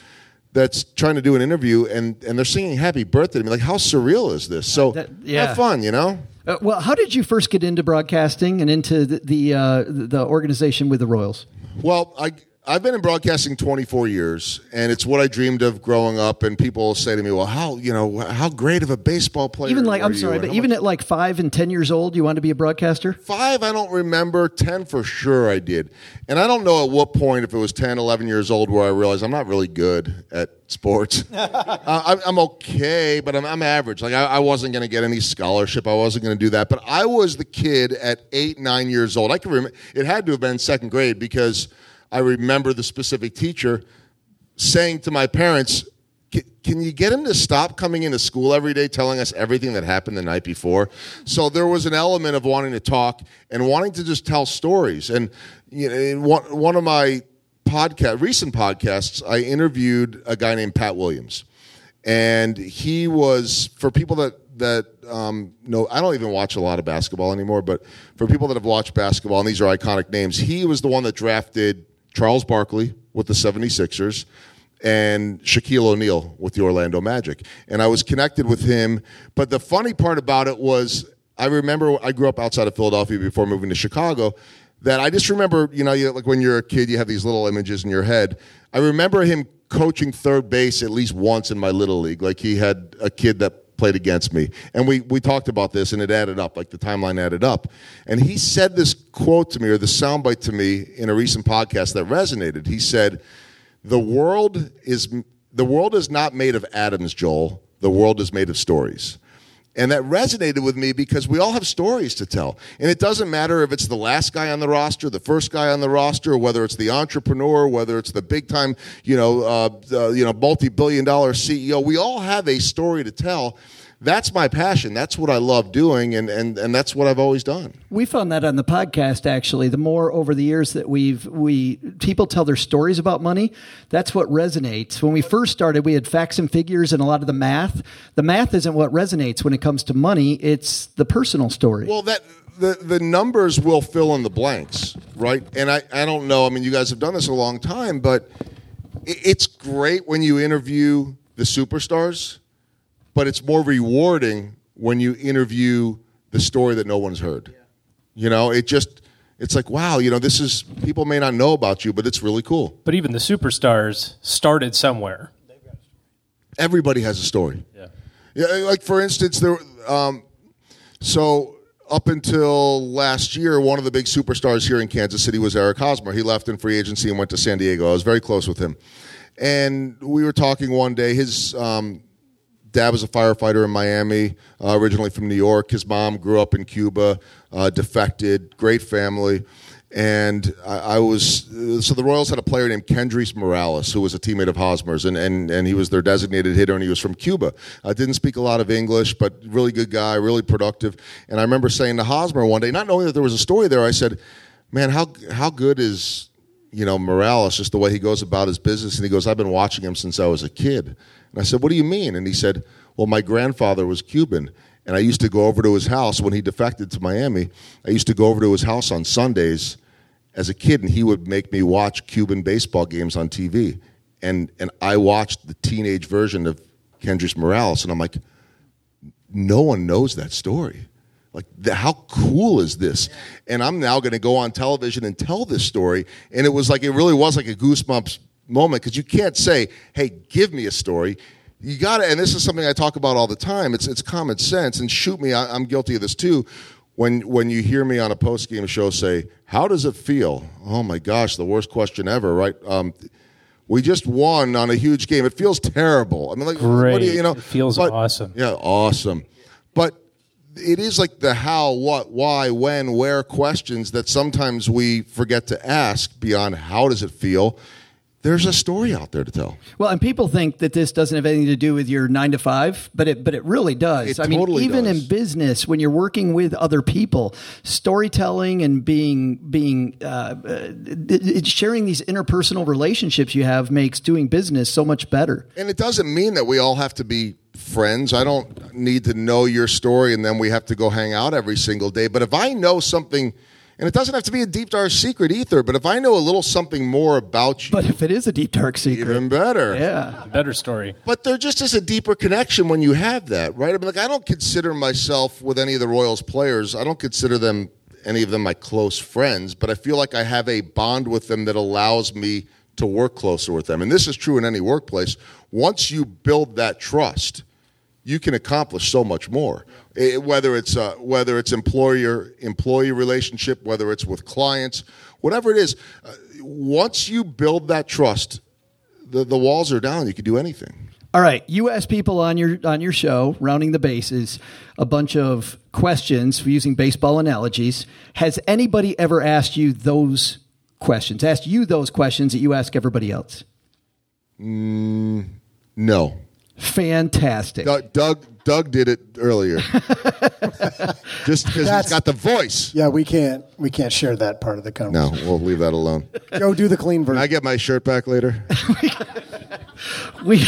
that's trying to do an interview, and, and they're singing "Happy Birthday" to me. Like, how surreal is this? So yeah. have fun, you know. Uh, well, how did you first get into broadcasting and into the the, uh, the organization with the Royals? Well, I I've been in broadcasting 24 years, and it's what I dreamed of growing up. And people say to me, "Well, how you know how great of a baseball player?" Even like I'm sorry, but even much- at like five and ten years old, you wanted to be a broadcaster. Five, I don't remember. 10 for sure I did. And I don't know at what point, if it was 10, 11 years old, where I realized I'm not really good at sports. uh, I'm, I'm okay, but I'm, I'm average. Like, I, I wasn't going to get any scholarship. I wasn't going to do that. But I was the kid at eight, nine years old. I can remember, it had to have been second grade because I remember the specific teacher saying to my parents, "Can- you get him to stop coming into school every day telling us everything that happened the night before? So there was an element of wanting to talk and wanting to just tell stories. And you know, one, one of my podcast, recent podcasts, I interviewed a guy named Pat Williams, and he was for people that that um, know. I don't even watch a lot of basketball anymore, but for people that have watched basketball, and these are iconic names, he was the one that drafted Charles Barkley with the 76ers and Shaquille O'Neal with the Orlando Magic. And I was connected with him. But the funny part about it was I remember I grew up outside of Philadelphia before moving to Chicago. That I just remember, you know, like when you're a kid, you have these little images in your head. I remember him coaching third base at least once in my little league. Like he had a kid that played against me. And we, we talked about this and it added up, like the timeline added up. And he said this quote to me or the soundbite to me in a recent podcast that resonated. He said, The world is the world is not made of atoms, Joel. The world is made of stories. And that resonated with me because we all have stories to tell. And it doesn't matter if it's the last guy on the roster, the first guy on the roster, whether it's the entrepreneur, whether it's the big time, you know, uh, uh, you know, multi billion dollar CEO. We all have a story to tell. That's my passion. That's what I love doing, and, and, and that's what I've always done. We found that on the podcast. Actually, the more over the years that we've we people tell their stories about money, that's what resonates. When we first started, we had facts and figures and a lot of the math. The math isn't what resonates when it comes to money. It's the personal story. Well, that the the numbers will fill in the blanks, right? And I I don't know. I mean, you guys have done this a long time, but it's great when you interview the superstars, but it's more rewarding when you interview the story that no one's heard. You know, it just it's like wow, you know, this is people may not know about you, but it's really cool. But even the superstars started somewhere. Everybody has a story. Yeah. Yeah, like for instance, there. Um, so up until last year, one of the big superstars here in Kansas City was Eric Hosmer. He left in free agency and went to San Diego. I was very close with him, and we were talking one day. His um, dad was a firefighter in Miami, uh, originally from New York. His mom grew up in Cuba. uh, defected, great family. And I, I was so the Royals had a player named Kendrys Morales who was a teammate of Hosmer's, and, and, and he was their designated hitter, and he was from Cuba. I didn't speak a lot of English, but really good guy, really productive. And I remember saying to Hosmer one day, not knowing that there was a story there, I said, "Man, how how good is you know Morales? Just the way he goes about his business." And he goes, "I've been watching him since I was a kid." And I said, "What do you mean?" And he said, "Well, my grandfather was Cuban." And I used to go over to his house when he defected to Miami. I used to go over to his house on Sundays as a kid, and he would make me watch Cuban baseball games on TV. And and I watched the teenage version of Kendrys Morales, and I'm like, no one knows that story. Like, the, how cool is this? And I'm now going to go on television and tell this story. And it was like, it really was like a goosebumps moment because you can't say, hey, give me a story. You got to, and this is something I talk about all the time. It's, it's common sense. And shoot me, I, I'm guilty of this too when when you hear me on a post game show say, "How does it feel?" Oh my gosh, the worst question ever, right? Um, we just won on a huge game. It feels terrible. I mean, like, Great. what do you, you know? It feels but- awesome. Yeah, awesome. But it is like the how, what, why, when, where questions that sometimes we forget to ask beyond how does it feel. There's a story out there to tell. Well, and people think that this doesn't have anything to do with your nine to five, but it but it really does. It I mean, even does. in business, when you're working with other people, storytelling and being being uh, uh, sharing these interpersonal relationships you have makes doing business so much better. And it doesn't mean that we all have to be friends. I don't need to know your story and then we have to go hang out every single day. But if I know something, and it doesn't have to be a deep dark secret either, but if I know a little something more about you, But if it is a deep dark secret, even better. yeah. Better story. But there just is a deeper connection when you have that, right? I mean, like I don't consider myself with any of the Royals players. I don't consider them any of them my close friends, but I feel like I have a bond with them that allows me to work closer with them. And this is true in any workplace. Once you build that trust, you can accomplish so much more. Eh, whether it's uh, whether it's employer employee relationship, whether it's with clients, whatever it is. Uh, once you build that trust, the, the walls are down. You can do anything. All right, you ask people on your on your show, rounding the bases, a bunch of questions using baseball analogies. Has anybody ever asked you those questions? Asked you those questions that you ask everybody else? Mm, no. Fantastic. Doug, Doug Doug did it earlier. Just because he's That's- got the voice. Yeah, we can't we can't share that part of the company. No, conversation. we'll leave that alone. Go do the clean Can version. I get my shirt back later? We,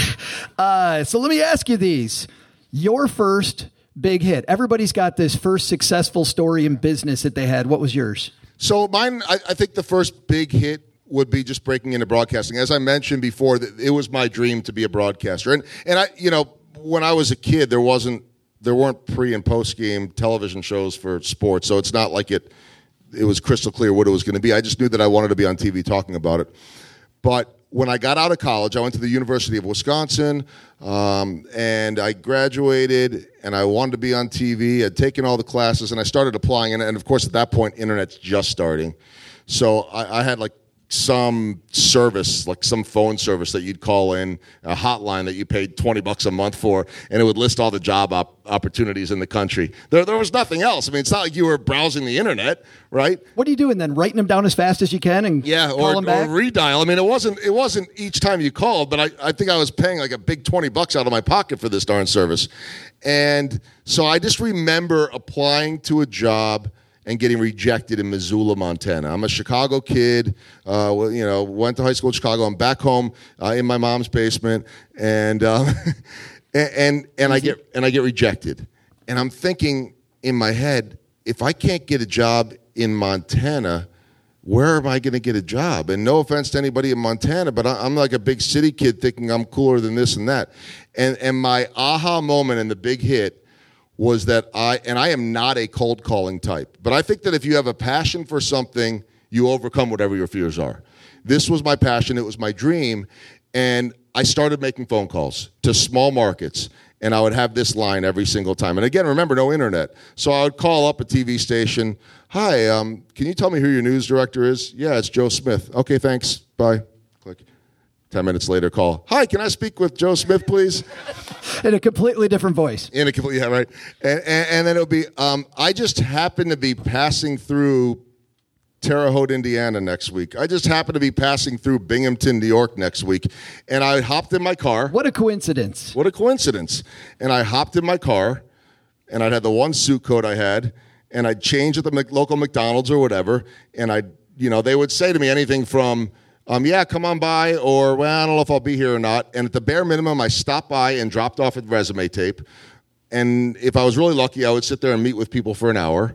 uh, so let me ask you these: Your first big hit. Everybody's got this first successful story in business that they had. What was yours? So mine, I, I think the first big hit would be just breaking into broadcasting. As I mentioned before, it was my dream to be a broadcaster, and and I, you know, when I was a kid, there wasn't there weren't pre and post game television shows for sports, so it's not like it it was crystal clear what it was going to be. I just knew that I wanted to be on TV talking about it, but. When I got out of college, I went to the University of Wisconsin, um, and I graduated. And I wanted to be on TV. I'd taken all the classes, and I started applying. And, and of course, at that point, internet's just starting. So I, I had like some service, like some phone service that you'd call in, a hotline that you paid 20 bucks a month for, and it would list all the job op- opportunities in the country. There, there was nothing else. I mean, it's not like you were browsing the internet, right? What are you doing then? Writing them down as fast as you can and Yeah, or, or redial. I mean, it wasn't it wasn't each time you called, but I, I think I was paying like a big twenty bucks out of my pocket for this darn service, and so I just remember applying to a job and getting rejected in Missoula, Montana. I'm a Chicago kid. Uh, well, you know, went to high school in Chicago. I'm back home uh, in my mom's basement, and um, and and, and I get and I get rejected, and I'm thinking in my head, if I can't get a job in Montana where am I going to get a job? And no offense to anybody in Montana, but I- I'm like a big city kid thinking I'm cooler than this and that. And and my aha moment and the big hit was that I and I am not a cold calling type, but I think that if you have a passion for something, you overcome whatever your fears are. This was my passion, it was my dream, and I started making phone calls to small markets and I would have this line every single time. And again, remember, no internet. So I would call up a TV station. Hi, um, can you tell me who your news director is? Yeah, it's Joe Smith. Okay, thanks. Bye. Click. Ten minutes later, call. Hi, can I speak with Joe Smith, please? In a completely different voice. In a complete, yeah, right. And, and, and then it'll be, um, I just happen to be passing through Terre Haute, Indiana next week. I just happen to be passing through Binghamton, New York next week. And I hopped in my car. What a coincidence. What a coincidence. And I hopped in my car and I'd had the one suit coat I had and I'd change at the local McDonald's or whatever. And I, you know, they would say to me anything from, um, yeah, come on by, or well, I don't know if I'll be here or not. And at the bare minimum, I stopped by and dropped off a resume tape. And if I was really lucky, I would sit there and meet with people for an hour.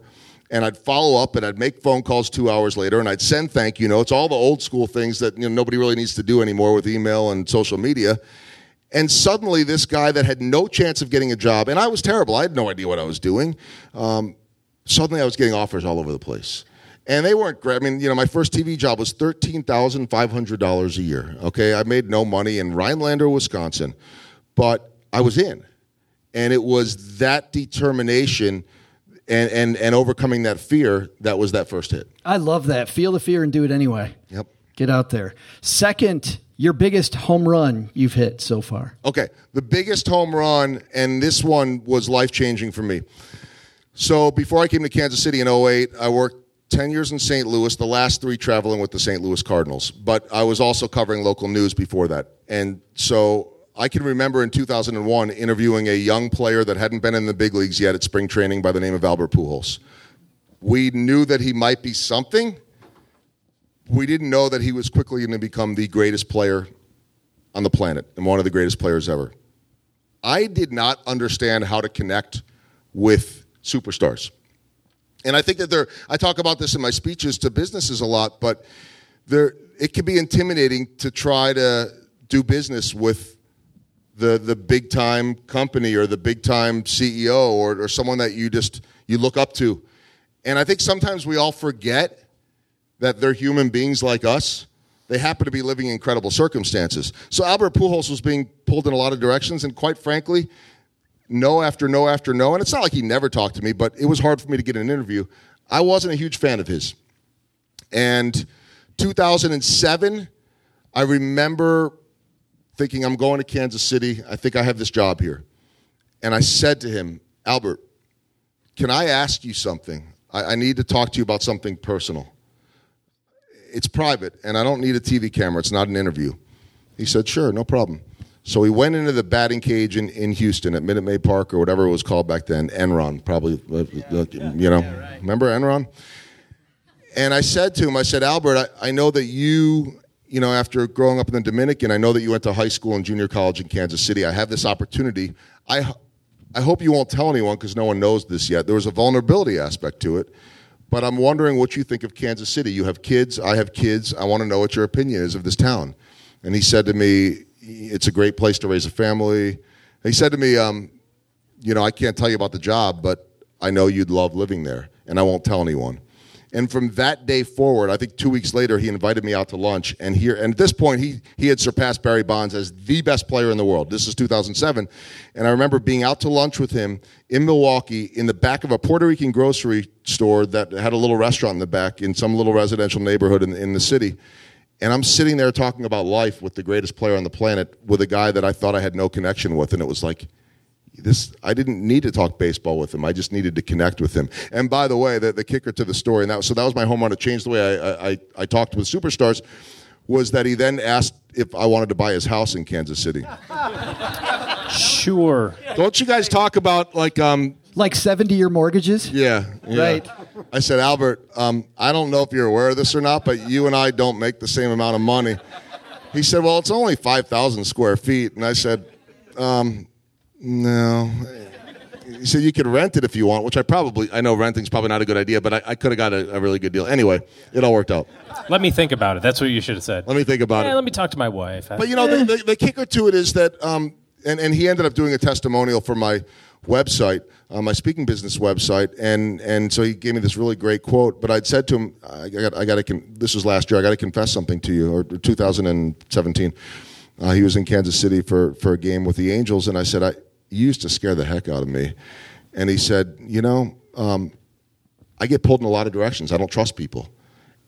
And I'd follow up and I'd make phone calls two hours later and I'd send thank you notes, all the old school things that you know, nobody really needs to do anymore with email and social media. And suddenly, this guy that had no chance of getting a job, and I was terrible, I had no idea what I was doing. Um, suddenly, I was getting offers all over the place. And they weren't great. I mean, you know, my first TV job was $13,500 a year. Okay. I made no money in Rhinelander, Wisconsin, but I was in. And it was that determination and, and, and overcoming that fear that was that first hit. I love that. Feel the fear and do it anyway. Yep. Get out there. Second, your biggest home run you've hit so far. Okay. The biggest home run, and this one was life changing for me. So before I came to Kansas City in 08, I worked 10 years in St. Louis, the last three traveling with the St. Louis Cardinals. But I was also covering local news before that. And so I can remember in 2001 interviewing a young player that hadn't been in the big leagues yet at spring training by the name of Albert Pujols. We knew that he might be something. We didn't know that he was quickly going to become the greatest player on the planet and one of the greatest players ever. I did not understand how to connect with superstars. And I think that there, I talk about this in my speeches to businesses a lot, but there, it can be intimidating to try to do business with the, the big time company or the big time CEO or, or someone that you just, you look up to. And I think sometimes we all forget that they're human beings like us. They happen to be living in incredible circumstances. So Albert Pujols was being pulled in a lot of directions, and quite frankly, no after no after no. And it's not like he never talked to me, but it was hard for me to get an interview. I wasn't a huge fan of his. And 2007, I remember thinking, I'm going to Kansas City. I think I have this job here. And I said to him, Albert, can I ask you something? I, I need to talk to you about something personal. It's private, and I don't need a TV camera. It's not an interview. He said, Sure, no problem. So he went into the batting cage in, in Houston at Minute Maid Park or whatever it was called back then, Enron, probably, uh, uh, you know. Remember Enron? And I said to him, I said, Albert, I, I know that you, you know, after growing up in the Dominican, I know that you went to high school and junior college in Kansas City. I have this opportunity. I, I hope you won't tell anyone because no one knows this yet. There was a vulnerability aspect to it. But I'm wondering what you think of Kansas City. You have kids, I have kids. I want to know what your opinion is of this town. And he said to me, It's a great place to raise a family. He said to me, um, You know, I can't tell you about the job, but I know you'd love living there, and I won't tell anyone. And from that day forward, I think two weeks later, he invited me out to lunch. And here, and at this point, he he had surpassed Barry Bonds as the best player in the world. This is 2007, and I remember being out to lunch with him in Milwaukee in the back of a Puerto Rican grocery store that had a little restaurant in the back in some little residential neighborhood in, in the city. And I'm sitting there talking about life with the greatest player on the planet with a guy that I thought I had no connection with, and it was like this I didn't need to talk baseball with him. I just needed to connect with him. And by the way, the, the kicker to the story, and that so that was my home run. It changed the way I, I, I talked with superstars. Was that he then asked if I wanted to buy his house in Kansas City? Sure. Don't you guys talk about like um like seventy year mortgages? Yeah, yeah. Right. I said, Albert, um, I don't know if you're aware of this or not, but you and I don't make the same amount of money. He said, Well, it's only five thousand square feet, and I said, um, No. He said you could rent it if you want, which I probably I know renting's probably not a good idea, but I, I could have got a, a really good deal. Anyway, it all worked out. Let me think about it. That's what you should have said. Let me think about Yeah, it. let me talk to my wife. But you know, the, the, the kicker to it is that, um, and, and he ended up doing a testimonial for my website, uh, my speaking business website, and and so he gave me this really great quote. But I'd said to him, I got, I got to, con- this was last year, I got to confess something to you, or 2017. Uh, he was in Kansas City for for a game with the Angels, and I said, I you used to scare the heck out of me, and he said, you know. Um, I get pulled in a lot of directions. I don't trust people.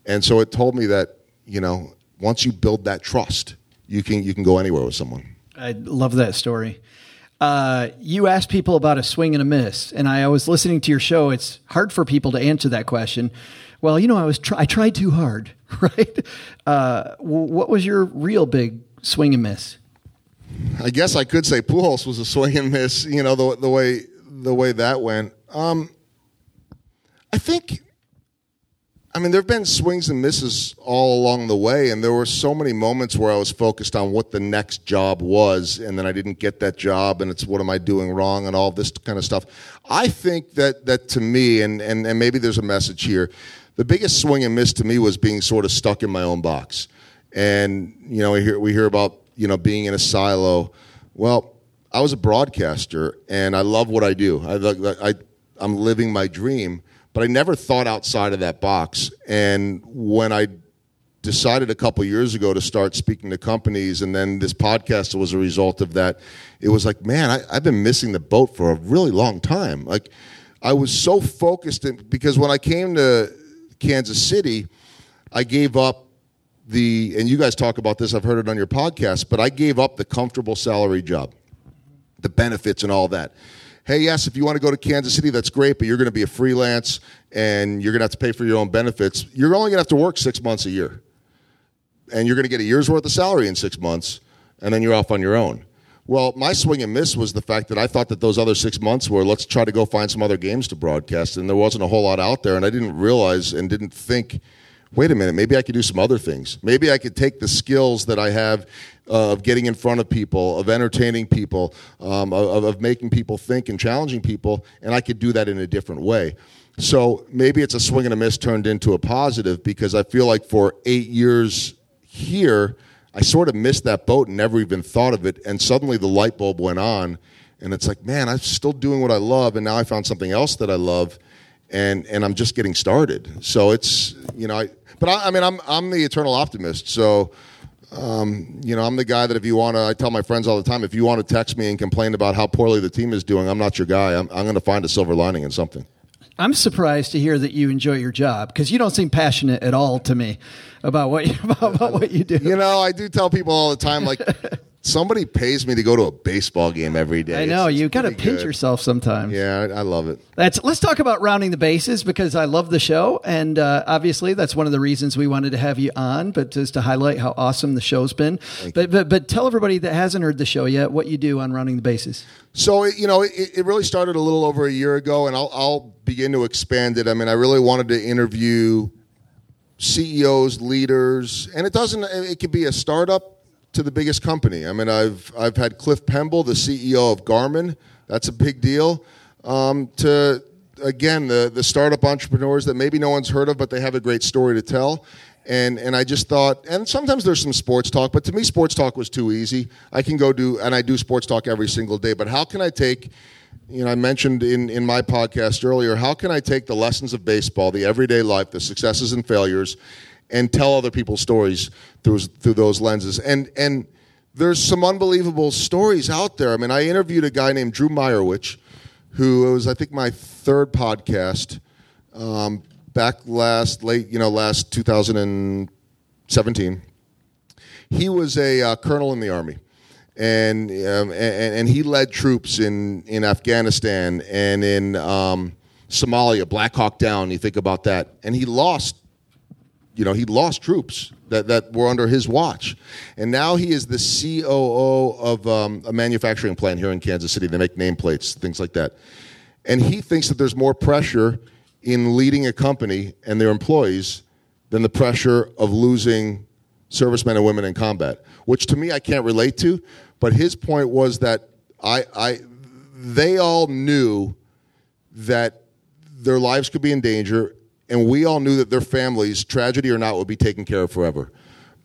And so it told me that, you know, once you build that trust, you can you can go anywhere with someone. I love that story. Uh, you asked people about a swing and a miss, and I was listening to your show. It's hard for people to answer that question. Well, you know, I was I tried too hard, right? Uh, w- what was your real big swing and miss? I guess I could say Pujols was a swing and miss. You know the the way the way that went. Um, I think. I mean, there have been swings and misses all along the way, and there were so many moments where I was focused on what the next job was, and then I didn't get that job, and it's what am I doing wrong, and all this kind of stuff. I think that that to me, and and, and maybe there's a message here. The biggest swing and miss to me was being sort of stuck in my own box, and you know we hear we hear about you know being in a silo. Well, I was a broadcaster, and I love what I do. I, I I'm living my dream but I never thought outside of that box. And when I decided a couple years ago to start speaking to companies, and then this podcast was a result of that, it was like, man, I, have been missing the boat for a really long time. Like, I was so focused in, because when I came to Kansas City, I gave up the, and you guys talk about this, I've heard it on your podcast, but I gave up the comfortable salary job, the benefits and all that hey, yes, if you want to go to Kansas City, that's great, but you're going to be a freelance and you're going to have to pay for your own benefits. You're only going to have to work six months a year. And you're going to get a year's worth of salary in six months, and then you're off on your own. Well, my swing and miss was the fact that I thought that those other six months were let's try to go find some other games to broadcast, and there wasn't a whole lot out there, and I didn't realize and didn't think wait a minute, maybe I could do some other things. Maybe I could take the skills that I have uh, of getting in front of people, of entertaining people, um, of, of making people think and challenging people, and I could do that in a different way. So maybe it's a swing and a miss turned into a positive because I feel like for eight years here, I sort of missed that boat and never even thought of it. And suddenly the light bulb went on, and it's like, man, I'm still doing what I love, and now I found something else that I love, and and I'm just getting started. So it's you know, I, but I, I mean, I'm I'm the eternal optimist. So um, you know, I'm the guy that if you want to, I tell my friends all the time, if you want to text me and complain about how poorly the team is doing, I'm not your guy. I'm, I'm going to find a silver lining in something. I'm surprised to hear that you enjoy your job because you don't seem passionate at all to me about what you, about, about what you do. You know, I do tell people all the time, like, somebody pays me to go to a baseball game every day. I know It's- you got to pinch good. yourself sometimes. Yeah, I, I love it. That's let's talk about rounding the bases because I love the show and uh, obviously that's one of the reasons we wanted to have you on, but just to highlight how awesome the show's been. But, but but tell everybody that hasn't heard the show yet what you do on rounding the bases. So you know, it, it really started a little over a year ago, and I'll, I'll begin to expand it. I mean, I really wanted to interview CEOs, leaders, and it doesn't. It could be a startup to the biggest company. I mean, I've I've had Cliff Pemble, the CEO of Garmin. That's a big deal. Um, to again, the the startup entrepreneurs that maybe no one's heard of, but they have a great story to tell. And and I just thought, and sometimes there's some sports talk, but to me, sports talk was too easy. I can go do, and I do sports talk every single day. But how can I take you know, I mentioned in, in my podcast earlier, how can I take the lessons of baseball, the everyday life, the successes and failures, and tell other people's stories through through those lenses? And and there's some unbelievable stories out there. I mean, I interviewed a guy named Drew Meyerowich, who was I think my third podcast um, back last late, you know, last 2017. He was a uh, colonel in the army and, um, and and he led troops in in Afghanistan and in um, Somalia, Black Hawk Down. You think about that, and he lost. You know, he lost troops that, that were under his watch, and now he is the COO of um, a manufacturing plant here in Kansas City. They make nameplates, things like that, and he thinks that there's more pressure in leading a company and their employees than the pressure of losing servicemen and women in combat, which to me I can't relate to. But his point was that I, I, they all knew that their lives could be in danger, and we all knew that their families, tragedy or not, would be taken care of forever.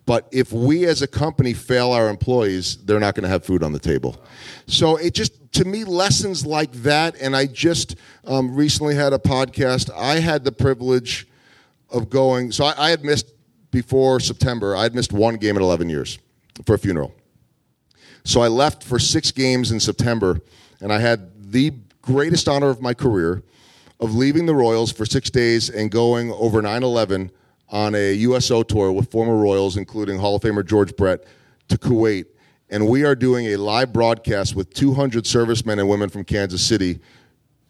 But if we as a company fail our employees, they're not going to have food on the table. So it just, to me, lessons like that. And I just um, recently had a podcast. I had the privilege of going, so I, I had missed before September, I had missed one game in 11 years for a funeral. So I left for six games in September, and I had the greatest honor of my career of leaving the Royals for six days and going over 9 11 on a USO tour with former Royals, including Hall of Famer George Brett, to Kuwait, and we are doing a live broadcast with 200 servicemen and women from Kansas City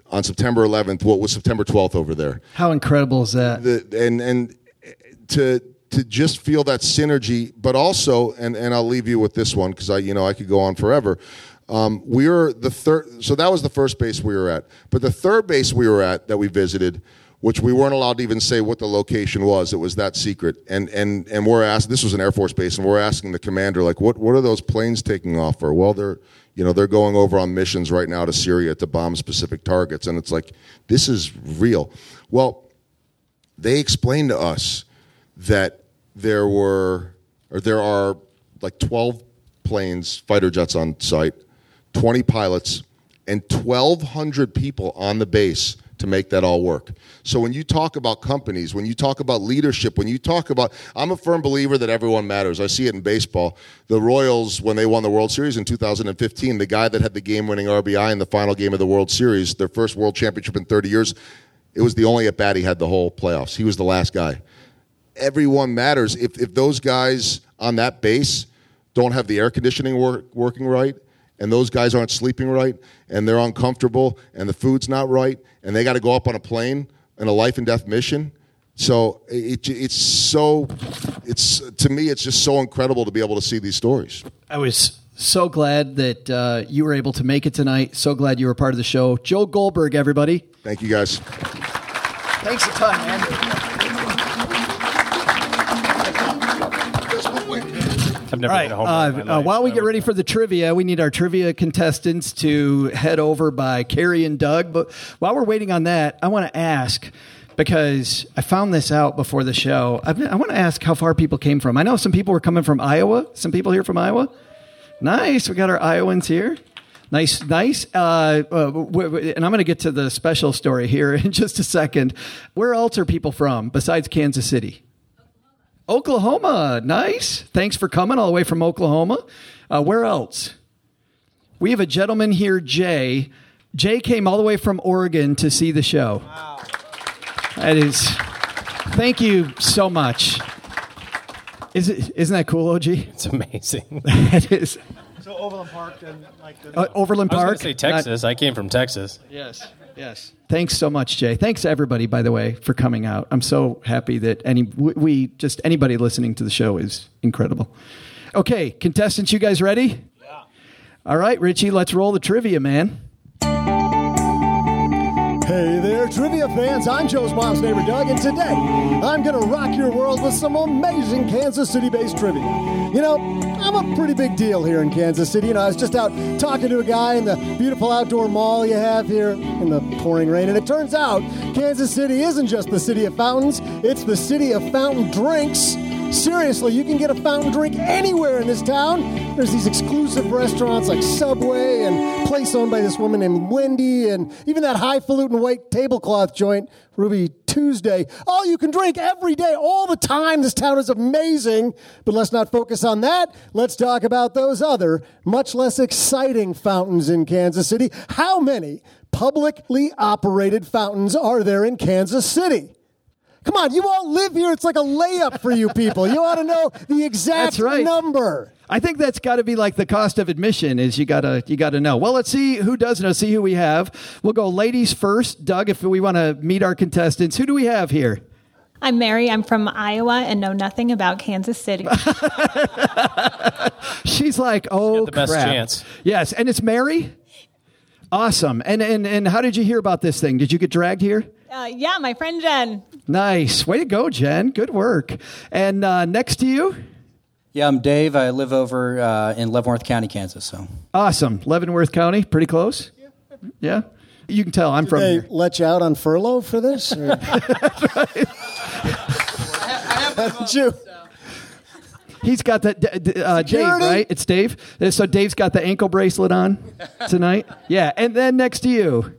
on September 11th. What was September 12th over there? How incredible is that? The, and and to to just feel that synergy, but also, and and I'll leave you with this one because I you know I could go on forever. Um, we were the third, so that was the first base we were at. But the third base we were at that we visited, which we weren't allowed to even say what the location was. It was that secret. And and and we're asked. This was an Air Force base, and we're asking the commander like, what what are those planes taking off for? Well, they're you know they're going over on missions right now to Syria to bomb specific targets, and it's like this is real. Well, they explained to us that there were or there are like 12 planes, fighter jets on site, 20 pilots, and 1,200 people on the base to make that all work. So when you talk about companies, when you talk about leadership, when you talk about, I'm a firm believer that everyone matters. I see it in baseball. The Royals, when they won the World Series in 2015, the guy that had the game-winning RBI in the final game of the World Series, their first World Championship in 30 years, it was the only at bat he had the whole playoffs. He was the last guy. Everyone matters. If if those guys on that base don't have the air conditioning work, working right, and those guys aren't sleeping right, and they're uncomfortable, and the food's not right, and they got to go up on a plane in a life and death mission. So it, it's so, it's to me, it's just so incredible to be able to see these stories. I was so glad that uh, you were able to make it tonight. So glad you were part of the show. Joel Goldberg, everybody. Thank you, guys. Thanks a ton, man. I've never All been right. a home Uh, uh, while we get ready for the trivia, we need our trivia contestants to head over by Carrie and Doug. But while we're waiting on that, I want to ask because I found this out before the show. I've, I want to ask how far people came from. I know some people were coming from Iowa. Some people here from Iowa. Nice. We got our Iowans here. Nice, nice. Uh, uh, w- w- and I'm going to get to the special story here in just a second. Where else are people from besides Kansas City? Oklahoma. Nice. Thanks for coming all the way from Oklahoma. Uh, where else? We have a gentleman here, Jay. Jay came all the way from Oregon to see the show. Wow. That is. Thank you so much. Is it, isn't that cool, OG? It's amazing. it is. So Overland Park and like the Uh, Overland I was Park. going say Texas. I came from Texas. Yes. Yes. Thanks so much, Jay. Thanks to everybody, by the way, for coming out. I'm so happy that any we- we just anybody listening to the show is incredible. Okay, contestants, you guys ready? Yeah. All right, Richie, let's roll the trivia, man. Hey there, trivia fans. I'm Joe's mom's neighbor, Doug, and today I'm going to rock your world with some amazing Kansas City based trivia. You know, I'm a pretty big deal here in Kansas City. You know, I was just out talking to a guy in the beautiful outdoor mall you have here in the pouring rain, and it turns out Kansas City isn't just the city of fountains, it's the city of fountain drinks. Seriously, you can get a fountain drink anywhere in this town. There's these exclusive restaurants like Subway and place owned by this woman named Wendy, and even that highfalutin white tablecloth joint, Ruby Tuesday. All you can drink every day, all the time. This town is amazing. But let's not focus on that. Let's talk about those other, much less exciting fountains in Kansas City. How many publicly operated fountains are there in Kansas City? Come on, you all live here. It's like a layup for you people. You ought to know the exact That's right. number. I think that's got to be like the cost of admission is you gotta you gotta know. Well, let's see who does know. See who we have. We'll go ladies first. Doug, if we want to meet our contestants, who do we have here? I'm Mary. I'm from Iowa and know nothing about Kansas City. She's like, oh, the best crap. chance. Yes, and it's Mary. Awesome. And and and how did you hear about this thing? Did you get dragged here? Uh, yeah, my friend Jen. Nice. Way to go, Jen. Good work. And uh, next to you, Yeah, I'm Dave. I live over uh, in Leavenworth County, Kansas. So awesome. Leavenworth County, pretty close. Yeah. You can tell I'm from they here. let you out on furlough for this? or- Haven't you? He's got the d- d- uh, Dave, Security? right? It's Dave. Uh, So Dave's got the ankle bracelet on tonight. Yeah, and then next to you.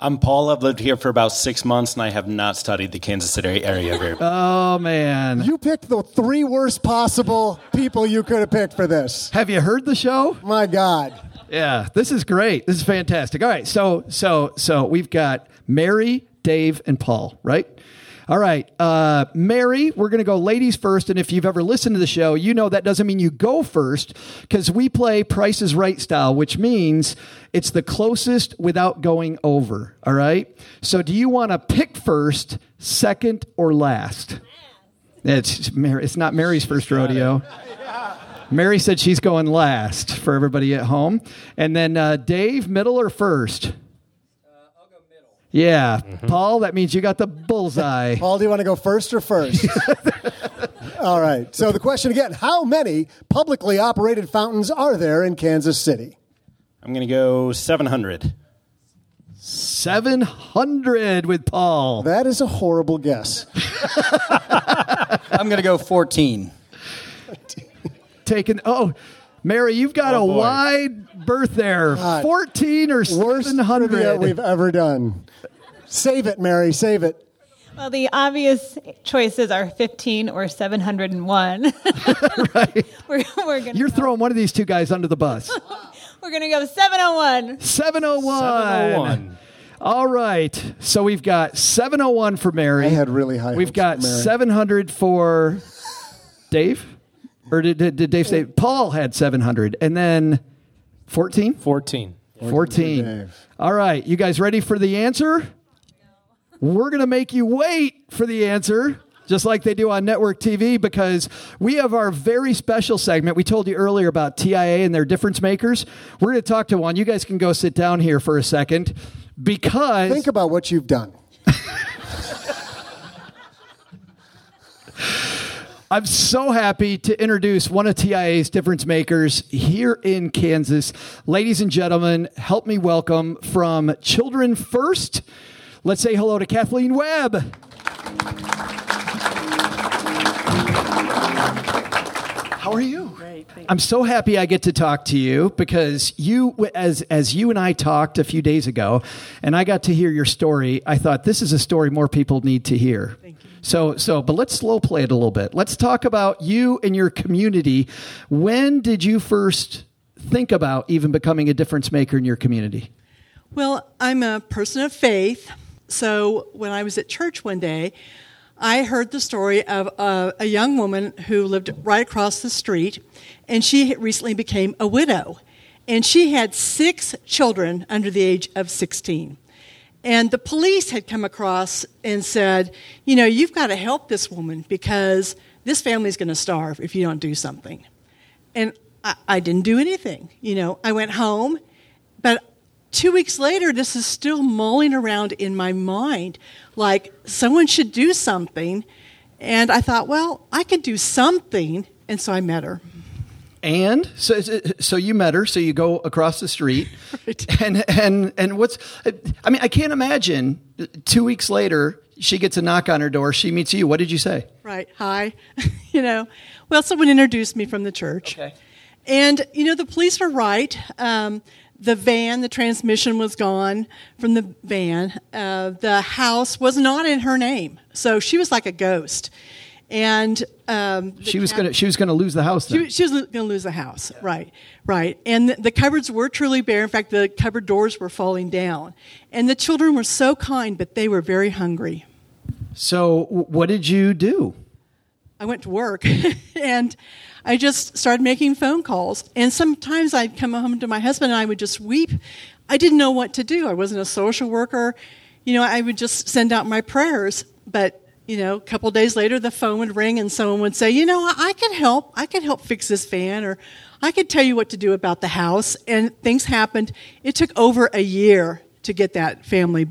I'm Paul. I've lived here for about six months, and I have not studied the Kansas City area very well. Oh man, You picked the three worst possible people you could have picked for this. have you heard the show? My God. Yeah, this is great. This is fantastic. All right, so so so we've got Mary, Dave, and Paul, right? All right, uh, Mary, we're going to go ladies first. And if you've ever listened to the show, you know that doesn't mean you go first because we play Price is Right style, which means it's the closest without going over. All right. So do you want to pick first, second, or last? It's Mary. It's not Mary's first rodeo. Mary said she's going last for everybody at home. And then uh, Dave, middle or first? Yeah, mm-hmm. Paul, that means you got the bullseye. Paul, do you want to go first or first? All right. So the question again how many publicly operated fountains are there in Kansas City? I'm going to go 700. 700 with Paul. That is a horrible guess. I'm going to go 14. Taking, oh, Mary, you've got Oh, a boy. wide berth there. God. 14 or Worst trivia 700. we've ever done. Save it, Mary. Save it. Well, the obvious choices are 15 or 701. right. we're we're going You're throwing one of these two guys under the bus. we're going to go 701. 701. 701. All right. So we've got 701 for Mary. I had really high We've hopes got for Mary. 700 for Dave. Or did, did, did Dave say Paul had 700 and then 14? 14. 14. Dave. All right. You guys ready for the answer? We're going to make you wait for the answer. Just like they do on network TV, because we have our very special segment. We told you earlier about TIAA and their difference makers. We're going to talk to one. You guys can go sit down here for a second because Think about what you've done. I'm so happy to introduce one of TIAA's difference makers here in Kansas. Ladies and gentlemen, help me welcome from Children First. Let's say hello to Kathleen Webb. How are you? Great. I'm so happy I get to talk to you because you, as as you and I talked a few days ago, and I got to hear your story. I thought this is a story more people need to hear. So so, but let's slow play it a little bit. Let's talk about you and your community. When did you first think about even becoming a difference maker in your community? Well, I'm a person of faith. So when I was at church one day, I heard the story of a, a young woman who lived right across the street, and she recently became a widow. And she had six children under the age of 16. And the police had come across and said, You know, you've got to help this woman because this family's going to starve if you don't do something. And I, I didn't do anything. You know, I went home, but two weeks later, this is still mulling around in my mind like someone should do something. And I thought, well, I could do something. And so I met her. And so, so you met her. So you go across the street, right. and and and what's? I mean, I can't imagine. Two weeks later, she gets a knock on her door. She meets you. What did you say? Right. Hi. you know, well, someone introduced me from the church. Okay. And, you know, the police were right. Um, the van, the transmission was gone from the van. Uh, the house was not in her name. So she was like a ghost. And um, She was cap- gonna. She was gonna lose the house. she, she was going to lose the house, right? Right. And the, the cupboards were truly bare. In fact, the cupboard doors were falling down. And the children were so kind, but they were very hungry. So what did you do? I went to work and I just started making phone calls. And sometimes I'd come home to my husband and I would just weep. I didn't know what to do. I wasn't a social worker. You know, I would just send out my prayers. But, you know, a couple days later, the phone would ring and someone would say, you know, I, could help. I could help fix this fan or I could tell you what to do about the house. And things happened. It took over a year to get that family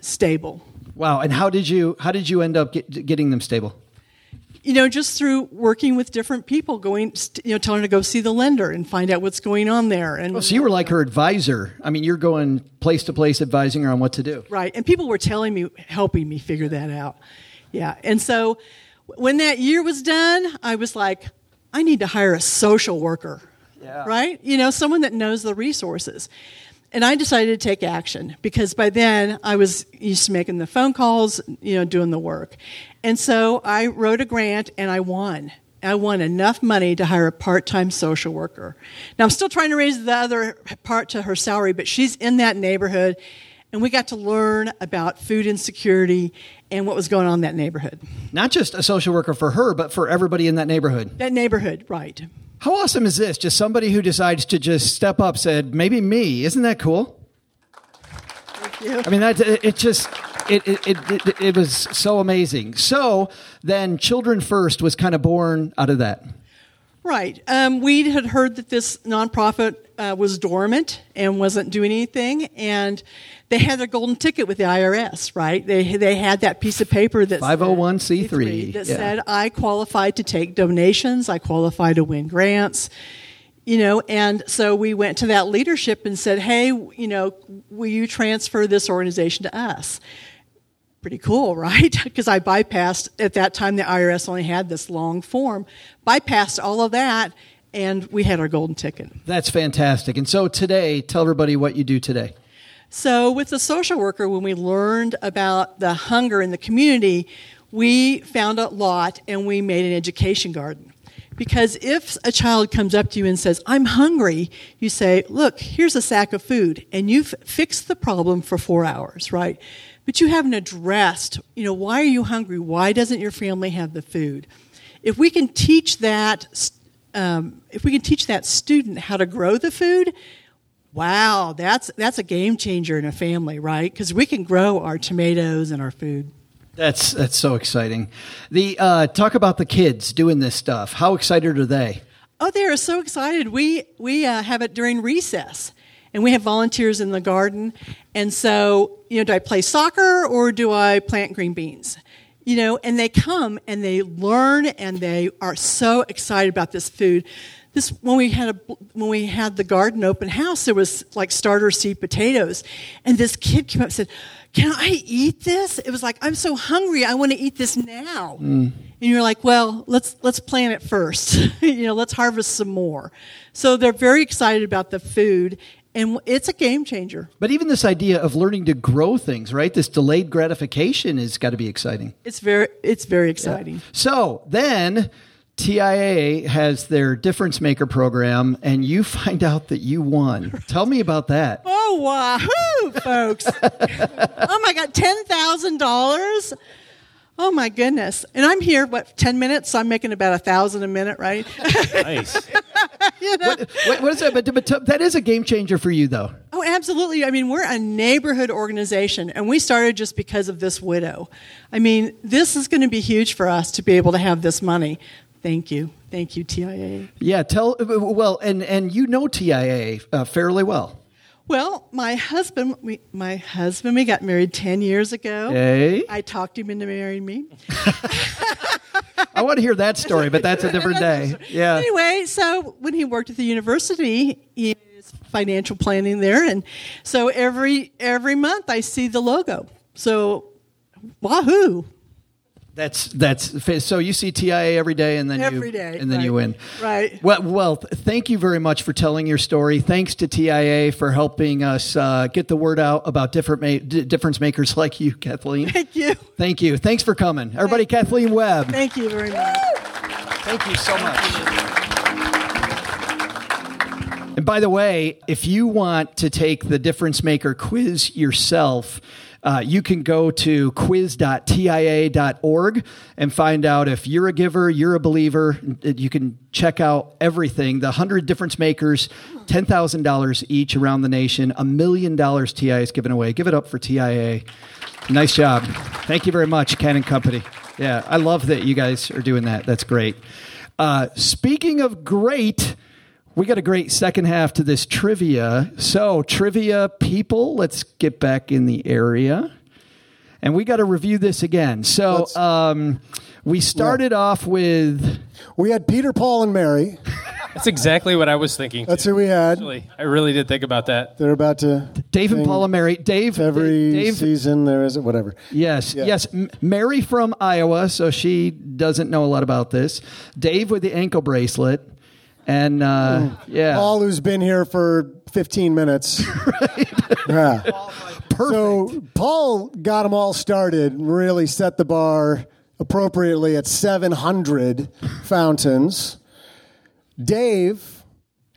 stable. Wow. And how did you? How did you end up get, getting them stable? you know, just through working with different people, going, you know, telling her to go see the lender and find out what's going on there. And Oh, so you were like her advisor. I mean, you're going place to place, advising her on what to do. right, and people were telling me, helping me figure that out. Yeah, and so when that year was done, I was like, I need to hire a social worker. Yeah. Right, you know, someone that knows the resources. And I decided to take action because by then I was used to making the phone calls, you know, doing the work. And so I wrote a grant and I won. I won enough money to hire a part time social worker. Now I'm still trying to raise the other part to her salary, but she's in that neighborhood and we got to learn about food insecurity and what was going on in that neighborhood. Not just a social worker for her, but for everybody in that neighborhood. That neighborhood, right. How awesome is this? Just somebody who decides to just step up, said, maybe me. Isn't that cool? Thank you. I mean, that it, it just it, it it, it it was so amazing. So then, Children First was kind of born out of that. Right. Um, we had heard that this nonprofit uh, was dormant and wasn't doing anything, and they had their golden ticket with the IRS. Right. They they had that piece of paper that Five hundred one C three that said I qualified to take donations, I qualify to win grants. You know, and so we went to that leadership and said, "Hey, you know, will you transfer this organization to us?" Pretty cool, right? Because I bypassed at that time the IRS only had this long form, bypassed all of that, and we had our golden ticket. That's fantastic. And so today, tell everybody what you do today. So, with the social worker, when we learned about the hunger in the community, we found a lot and we made an education garden. Because if a child comes up to you and says, I'm hungry, you say, Look, here's a sack of food, and you've fixed the problem for four hours, right? But you haven't addressed, you know, why are you hungry? Why doesn't your family have the food? If we can teach that, um, if we can teach that student how to grow the food, wow, that's that's a game changer in a family, right? Because we can grow our tomatoes and our food. That's that's so exciting. The uh, talk about the kids doing this stuff. How excited are they? Oh, they are so excited. We we uh, have it during recess, and we have volunteers in the garden. And so, you know, do I play soccer or do I plant green beans? You know, and they come and they learn, and they are so excited about this food. This when we had a when we had the garden open house, there was like starter seed potatoes, and this kid came up and said can I eat this? It was like, I'm so hungry. I want to eat this now. Mm. And you're like, well, let's, let's plant it first. you know, let's harvest some more. So they're very excited about the food and it's a game changer. But even this idea of learning to grow things, right? This delayed gratification has got to be exciting. It's very, it's very exciting. Yeah. So then TIAA has their difference maker program, and you find out that you won. Tell me about that. Oh, wahoo, folks. oh, my God, $10,000? Oh, my goodness. And I'm here, what, 10 minutes? So I'm making about a 1000 a minute, right? nice. you know? what, what, what is that? But, but that is a game changer for you, though. Oh, absolutely. I mean, we're a neighborhood organization, and we started just because of this widow. I mean, this is going to be huge for us to be able to have this money. Thank you. Thank you, TIAA. Yeah, tell, well, and, and you know TIAA uh, fairly well. Well, my husband, we, my husband, we got married 10 years ago. Hey. I talked him into marrying me. I want to hear that story, but that's a different day. Yeah. Anyway, so when he worked at the university, he is financial planning there, and so every every month I see the logo. So, wahoo! That's that's so you see TIAA every day and then every you day, and then right. you win. Right. Well, well, thank you very much for telling your story. Thanks to TIAA for helping us uh, get the word out about different ma- d- difference makers like you, Kathleen. Thank you. Thank you. Thanks for coming, everybody. Kathleen Webb. Thank you very much. Thank you so much. And by the way, if you want to take the difference maker quiz yourself. Uh, you can go to quiz.tiaa.org and find out if you're a giver, you're a believer. You can check out everything. The 100 difference makers, $10,000 each around the nation, a million dollars TIAA is given away. Give it up for TIAA. Nice job. Thank you very much, Canon Company. Yeah, I love that you guys are doing that. That's great. Uh, speaking of great, we got a great second half to this trivia. So, trivia people, let's get back in the area. And we got to review this again. So, um, we started yeah. off with. We had Peter, Paul, and Mary. That's exactly what I was thinking. That's who we had. Actually, I really did think about that. They're about to. Dave and Paul and Mary. Dave. Every Dave, season there is whatever. Yes, yeah. yes. Mary from Iowa, so she doesn't know a lot about this. Dave with the ankle bracelet. And uh, yeah, Paul, who's been here for 15 minutes. right. Yeah. Perfect. So Paul got them all started, really set the bar appropriately at 700 fountains. Dave,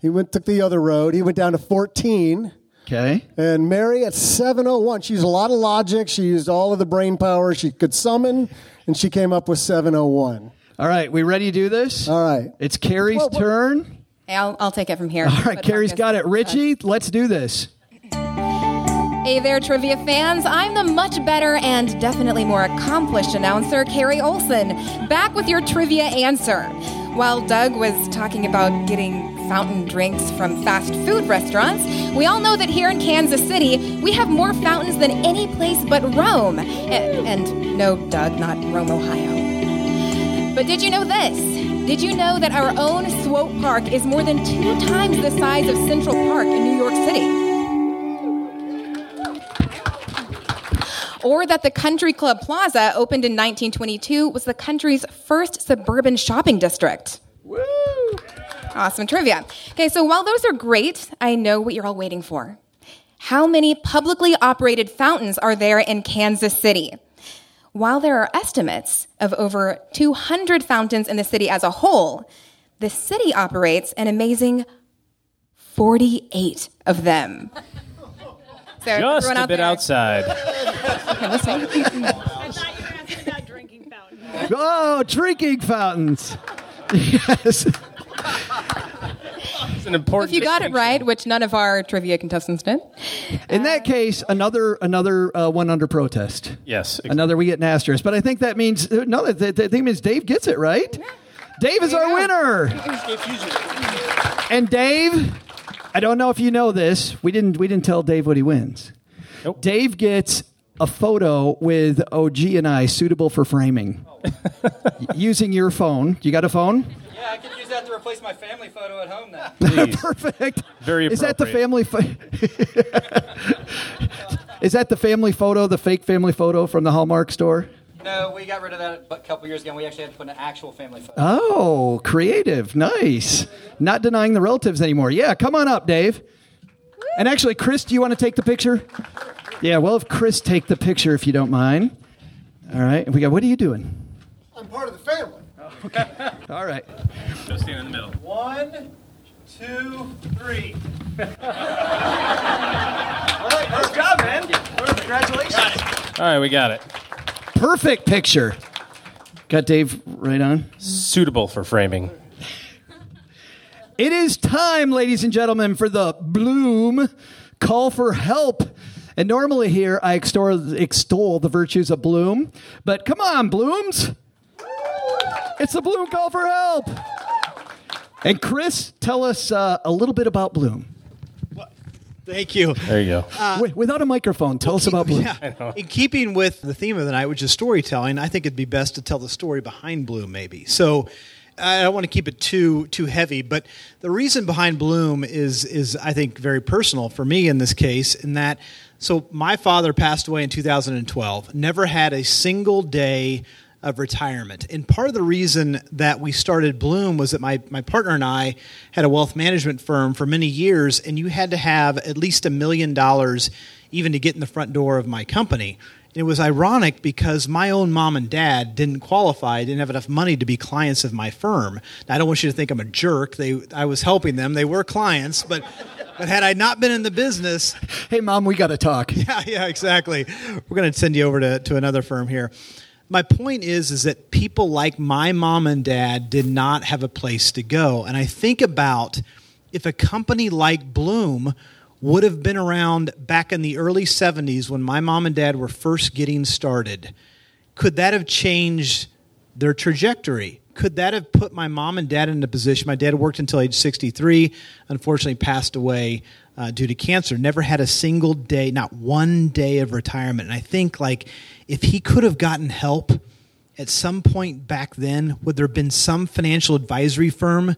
he went took the other road. He went down to 14. Okay. And Mary at 701. She used a lot of logic. She used all of the brain power she could summon, and she came up with 701. All right, we ready to do this? All right. It's Carrie's Well, what- turn. Hey, I'll, I'll take it from here. All right, But Carrie's Marcus- got it. Richie, uh, let's do this. Hey there, trivia fans. I'm the much better and definitely more accomplished announcer, Carrie Olsen, back with your trivia answer. While Doug was talking about getting fountain drinks from fast food restaurants, we all know that here in Kansas City, we have more fountains than any place but Rome. A- And no, Doug, not Rome, Ohio. But did you know this? Did you know that our own Swope Park is more than two times the size of Central Park in New York City? Or that the Country Club Plaza, opened in 1922, was the country's first suburban shopping district. Woo! Awesome trivia. Okay, so while those are great, I know what you're all waiting for. How many publicly operated fountains are there in Kansas City? While there are estimates of over 200 fountains in the city as a whole, the city operates an amazing 48 of them. So Just everyone a out bit there- outside. Okay, listening. Oh, drinking fountains. Yes. It's an important. if you got it right, which none of our trivia contestants did, In that case, another another uh, one under protest. Yes. Another we get an asterisk. But I think that means uh, no. That, that, that means Dave gets it right. Dave is our winner. And Dave, I don't know if you know this. We didn't we didn't tell Dave what he wins. Nope. Dave gets a photo with OG and I suitable for framing. Using your phone. You got a phone? Yeah, I could use that to replace my family photo at home now. Perfect. Very Is that the appropriate. family? Pho- Is that the family photo, the fake family photo from the Hallmark store? No, we got rid of that a couple years ago. And We actually had to put an actual family photo. Oh, creative. Nice. Not denying the relatives anymore. Yeah, come on up, Dave. And actually, Chris, do you want to take the picture? Yeah, well, if Chris take the picture, if you don't mind. All right. We got. What are you doing? I'm part of the family. All right. Go stand in the middle. One, two, three. All right, nice job, man. Congratulations. All right, we got it. Perfect picture. Got Dave right on. Suitable for framing. It is time, ladies and gentlemen, for the Blooom call for help. And normally here I extol, extol the virtues of Blooom, but come on, Blooms. It's the Blooom call for help. And Chris, tell us uh, a little bit about Blooom. Thank you. There you go. Wait, without a microphone, tell us about Blooom. Yeah. In keeping with the theme of the night, which is storytelling, I think it'd be best to tell the story behind Blooom, maybe. So I don't want to keep it too too heavy, but the reason behind Blooom is is I think very personal for me in this case. In that, so my father passed away in 2012. Never had a single day of retirement. And part of the reason that we started Blooom was that my, my partner and I had a wealth management firm for many years, and you had to have at least a million dollars even to get in the front door of my company. And it was ironic because my own mom and dad didn't qualify, didn't have enough money to be clients of my firm. Now, I don't want you to think I'm a jerk. They, I was helping them. They were clients, but, but had I not been in the business, Hey, Mom, we got to talk. yeah, yeah, exactly. We're going to send you over to, to another firm here. My point is, is that people like my mom and dad did not have a place to go. And I think about if a company like Blooom would have been around back in the early 70s when my mom and dad were first getting started, could that have changed their trajectory? Could that have put my mom and dad in a position? My dad worked until age 63, unfortunately passed away uh, due to cancer. Never had a single day, not one day of retirement. And I think like if he could have gotten help at some point back then, would there have been some financial advisory firm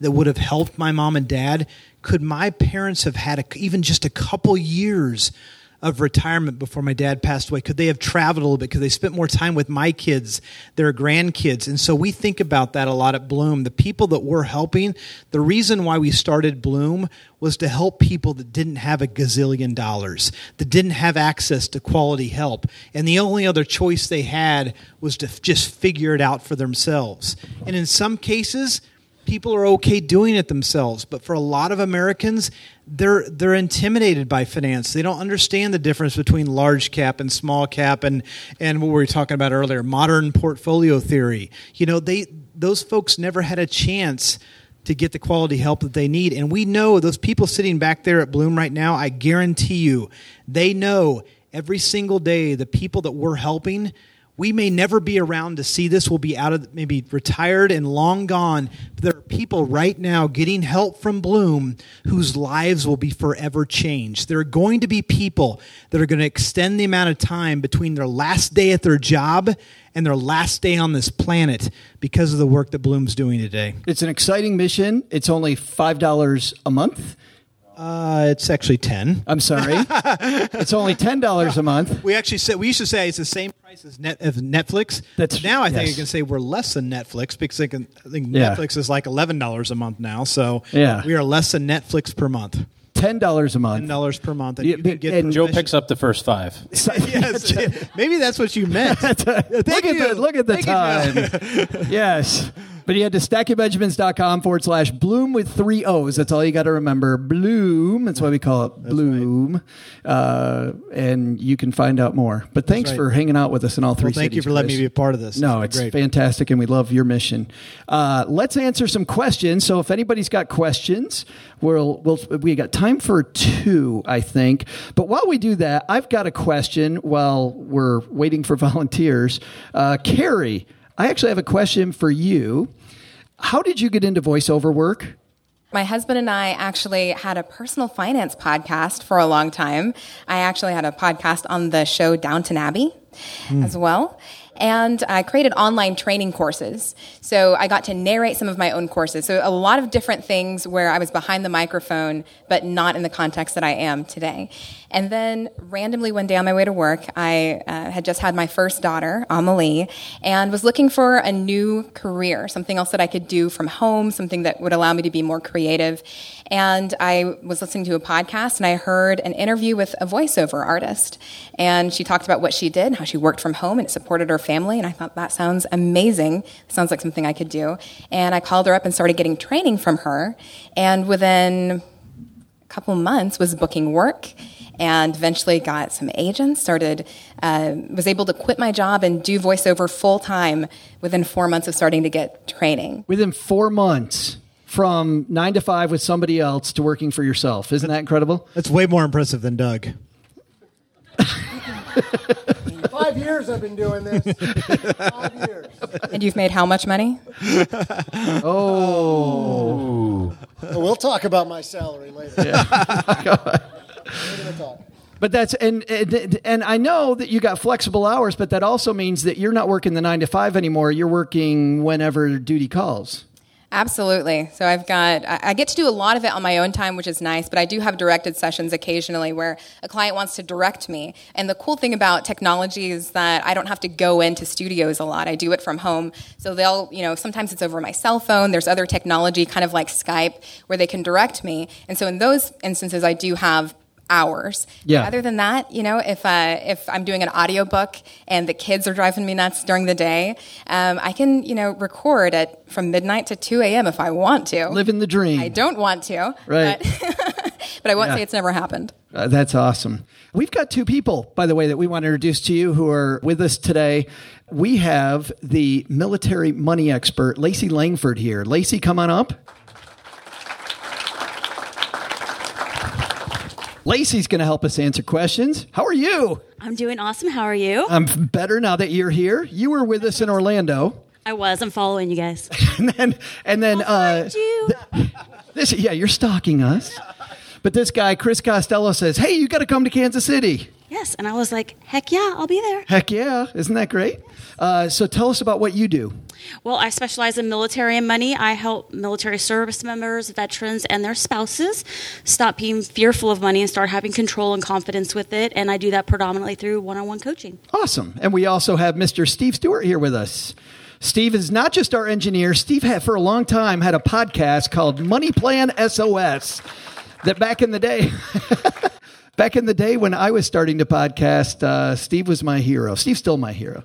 that would have helped my mom and dad? Could my parents have had a, even just a couple years of retirement before my dad passed away? Could they have traveled a little bit? Could they spent more time with my kids, their grandkids? And so we think about that a lot at Blooom. The people that we're helping, the reason why we started Blooom was to help people that didn't have a gazillion dollars, that didn't have access to quality help. And the only other choice they had was to just figure it out for themselves. And in some cases, people are okay doing it themselves. But for a lot of Americans, they're they're intimidated by finance. They don't understand the difference between large cap and small cap and and what we were talking about earlier, modern portfolio theory. You know, they those folks never had a chance to get the quality help that they need. And we know those people sitting back there at Blooom right now, I guarantee you, they know every single day the people that we're helping we may never be around to see this. We'll be out of maybe retired and long gone. But there are people right now getting help from Blooom whose lives will be forever changed. There are going to be people that are going to extend the amount of time between their last day at their job and their last day on this planet because of the work that Blooom's doing today. It's an exciting mission. It's only $5 a month. Uh, it's actually ten. I'm sorry. it's only ten dollars a month. We actually said we used to say it's the same price as, net, as Netflix. That's now I think yes. you can say we're less than Netflix because I, can, I think Yeah. Netflix is like eleven dollars a month now. So Yeah. we are less than Netflix per month. Ten dollars a month. Ten dollars per month, and Yeah, you and Joe permission- picks up the first five. yes, maybe that's what you meant. look at the look at the time. yes. But you head to stackingbenjamins.com forward slash blooom with three O's. That's all you got to remember. Blooom. That's why we call it Blooom. Uh, and you can find out more. But thanks right. for hanging out with us in all three Well, thank you cities, for letting Chris. me be a part of this. No, It's it's great. fantastic, and we love your mission. Uh, let's answer some questions. So, if anybody's got questions, we'll, we'll we got time for two, I think. But while we do that, I've got a question. While we're waiting for volunteers, uh, Carrie, I actually have a question for you. How did you get into voiceover work? My husband and I actually had a personal finance podcast for a long time. I actually had a podcast on the show Downton Abbey hmm. as well. And I created online training courses. So I got to narrate some of my own courses. So a lot of different things where I was behind the microphone, but not in the context that I am today. And then randomly one day on my way to work, I uh, had just had my first daughter, Amelie, and was looking for a new career, something else that I could do from home, something that would allow me to be more creative. And I was listening to a podcast and I heard an interview with a voiceover artist. And she talked about what she did, how she worked from home and it supported her family. And I thought that sounds amazing. Sounds like something I could do. And I called her up and started getting training from her. And within a couple months was booking work and eventually got some agents started uh, was able to quit my job and do voiceover full time within four months of starting to get training Within four months, from nine to five with somebody else to working for yourself. Isn't that incredible? That's way more impressive than Doug. Five years I've been doing this. Five years. and you've made how much money Oh. Well, we'll talk about my salary later. We're. But that's and, and and I know that you got flexible hours, but that also means that you're not working the nine to five anymore. You're working whenever duty calls. Absolutely. So I've got, I get to do a lot of it on my own time, which is nice, but I do have directed sessions occasionally where a client wants to direct me. And the cool thing about technology is that I don't have to go into studios a lot. I do it from home. So they'll, you know, sometimes it's over my cell phone. There's other technology, kind of like Skype, where they can direct me. And so in those instances, I do have hours. Yeah. Other than that, you know, if uh, if I'm doing an audiobook and the kids are driving me nuts during the day, um, I can, you know, record at from midnight to two a.m. if I want to. Living the dream. I don't want to, Right. But, but I won't Yeah. say it's never happened. Uh, that's awesome. We've got two people, by the way, that we want to introduce to you who are with us today. We have the military money expert, Lacey Langford, here. Lacey, come on up. Lacey's going to help us answer questions. How are you? I'm doing awesome. How are you? I'm better now that you're here. You were with us in Orlando. I was. I'm following you guys. and then, and then uh, th- this, yeah, you're stalking us. But this guy, Chris Costello, says, "Hey, you got to come to Kansas City." Yes, and I was like, heck yeah, I'll be there. Heck yeah, isn't that great? Uh, so tell us about what you do. Well, I specialize in military and money. I help military service members, veterans, and their spouses stop being fearful of money and start having control and confidence with it. And I do that predominantly through one on one coaching. Awesome. And we also have Mr. Steve Stewart here with us. Steve is not just our engineer. Steve had for a long time had a podcast called Money Plan SOS that back in the day back in the day when I was starting to podcast, uh, Steve was my hero. Steve's still my hero.